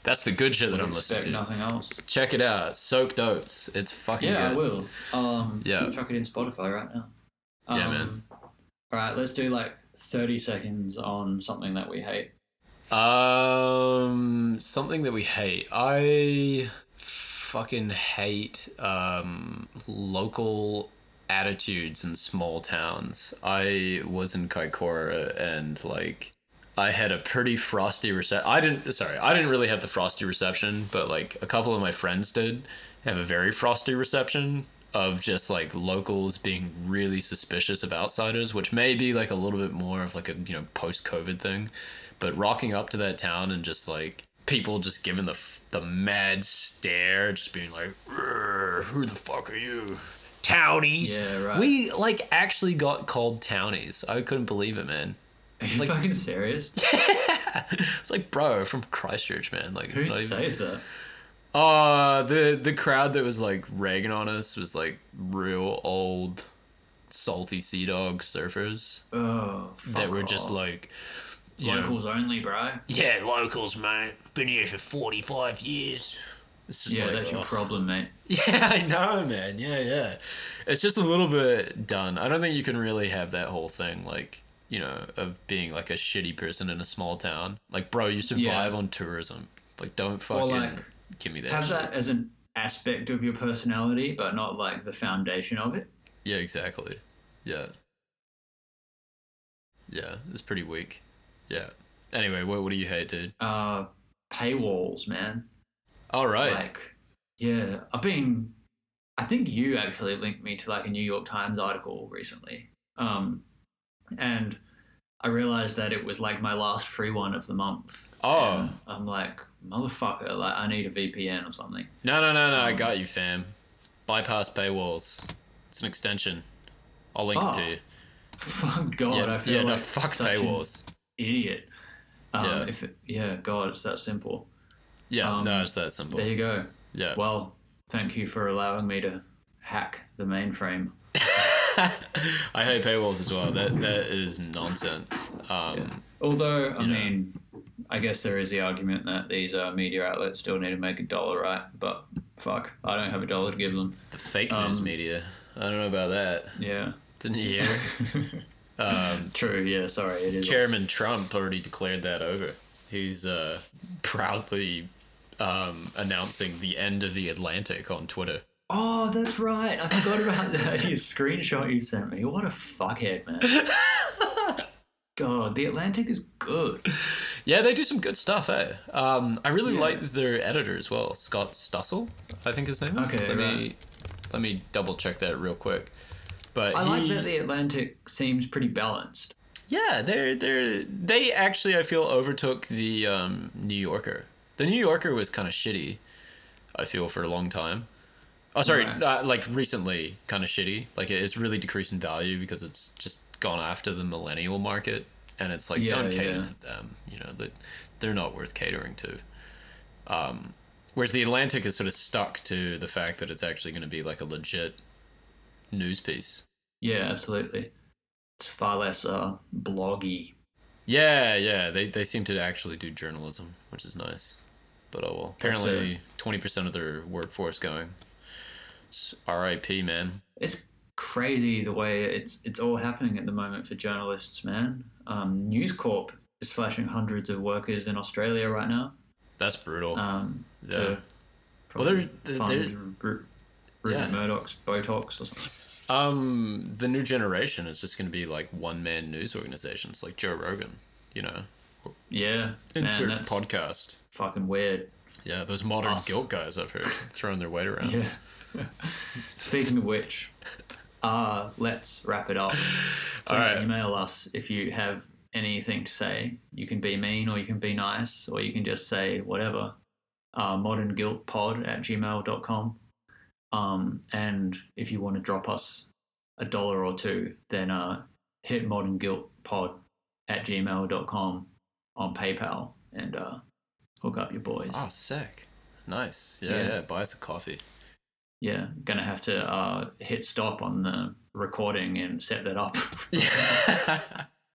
that's the good shit that I'm listening to. nothing else. Check it out, Soaked Oats. It's fucking Yeah, I good. will. Um, Yeah. Chuck it in Spotify right now. Um, Yeah, man. All right, let's do like thirty seconds on something that we hate. Um, something that we hate. I fucking hate um local attitudes in small towns. I was in Kaikoura and like I had a pretty frosty reception. I didn't sorry, I didn't really have the frosty reception, but like a couple of my friends did have a very frosty reception of just like locals being really suspicious of outsiders, which may be like a little bit more of like a, you know, post-COVID thing but rocking up to that town and just like people just giving the the mad stare, just being like, "Who the fuck are you?" Townies. Yeah, right. We like actually got called townies. I couldn't believe it, man. Are you Like- fucking <laughs> serious? it's like, bro, from Christchurch, man. Like, Who it's not even. says that? Uh the the crowd that was like ragging on us was like real old, salty sea dog surfers Oh, that were just like, you know, locals only, bro. yeah, locals, mate. Been here for forty five years. It's just Yeah, like, that's your problem, mate. <laughs> Yeah, I know, man. Yeah, yeah. It's just a little bit done. I don't think you can really have that whole thing, like, you know, of being like a shitty person in a small town. Like, bro, you survive on tourism. Like, don't fucking Or, like, give me that. Have shit. that as an aspect of your personality, but not like the foundation of it. Yeah, exactly. Yeah. Yeah, it's pretty weak. Yeah. Anyway, what, what do you hate, dude? Uh, paywalls, man. All right. Like, yeah, I've been. I think you actually linked me to like a New York Times article recently, um, and I realized that it was like my last free one of the month. oh, And I'm like, motherfucker, like I need a VPN or something. no, no, no, no. I Um, got you, fam. Bypass paywalls. It's an extension. I'll link it Oh, to you. Fuck God, yeah, I feel yeah, no, fuck paywalls. idiot. Um, Yeah. If it, yeah, God, it's that simple. Yeah, um, no, it's that simple. There you go. Yeah. Well, thank you for allowing me to hack the mainframe. <laughs> I hate paywalls as well. That that is nonsense. Um, Yeah. Although, I know. mean, I guess there is the argument that these uh, media outlets still need to make a dollar, right? But fuck, I don't have a dollar to give them. The fake news Um, media. I don't know about that. Yeah. Didn't you hear? <laughs> um, True. Yeah. Sorry. It is. Chairman Trump already declared that over. He's uh, proudly um, announcing the end of the Atlantic on Twitter. Oh, that's right. I forgot about that. <laughs> Your screenshot you sent me. What a fuckhead, man. <laughs> God, the Atlantic is good. yeah, they do some good stuff, eh? Um, I really Yeah. like their editor as well, Scott Stossel, I think his name is. Okay, let me let me double check that real quick. But I like that the Atlantic seems pretty balanced. Yeah, they're they're they actually I feel overtook the um, New Yorker. The New Yorker was kind of shitty. I feel for a long time. Oh, sorry, Right. uh, like recently, kind of shitty. Like it's really decreased in value because it's just gone after the millennial market, and it's like Yeah, don't cater yeah. to them. You know that they're not worth catering to. Um, whereas the Atlantic is sort of stuck to the fact that it's actually going to be like a legit news piece. Yeah, absolutely. It's far less uh, bloggy. Yeah, yeah, they they seem to actually do journalism, which is nice. But oh well. Apparently, twenty percent of their workforce going. It's R.I.P. Man. It's crazy the way it's it's all happening at the moment for journalists, man. Um, News Corp is slashing hundreds of workers in Australia right now. That's brutal. Um, Yeah. to Well, they're- they're- fund they're- Rupert Yeah. Murdoch's Botox or something. um, the new generation is just going to be like one man news organizations, like Joe Rogan. You know, Yeah, insert man, podcast. Fucking weird. Yeah, those modern Us. guilt guys I've heard <laughs> throwing their weight around. Yeah. <laughs> Speaking of which, uh, let's wrap it up. <laughs> Please All right. email us if you have anything to say. You can be mean or you can be nice or you can just say whatever. Uh, modernguiltpod at gmail.com. Um, and if you want to drop us a dollar or two, then uh, hit modernguiltpod at gmail.com on PayPal and uh, hook up your boys. Oh, sick. Nice. Yeah, Yeah. yeah. Buy us a coffee. Yeah, gonna have to uh, hit stop on the recording and set that up. Yeah. <laughs> <laughs> <laughs>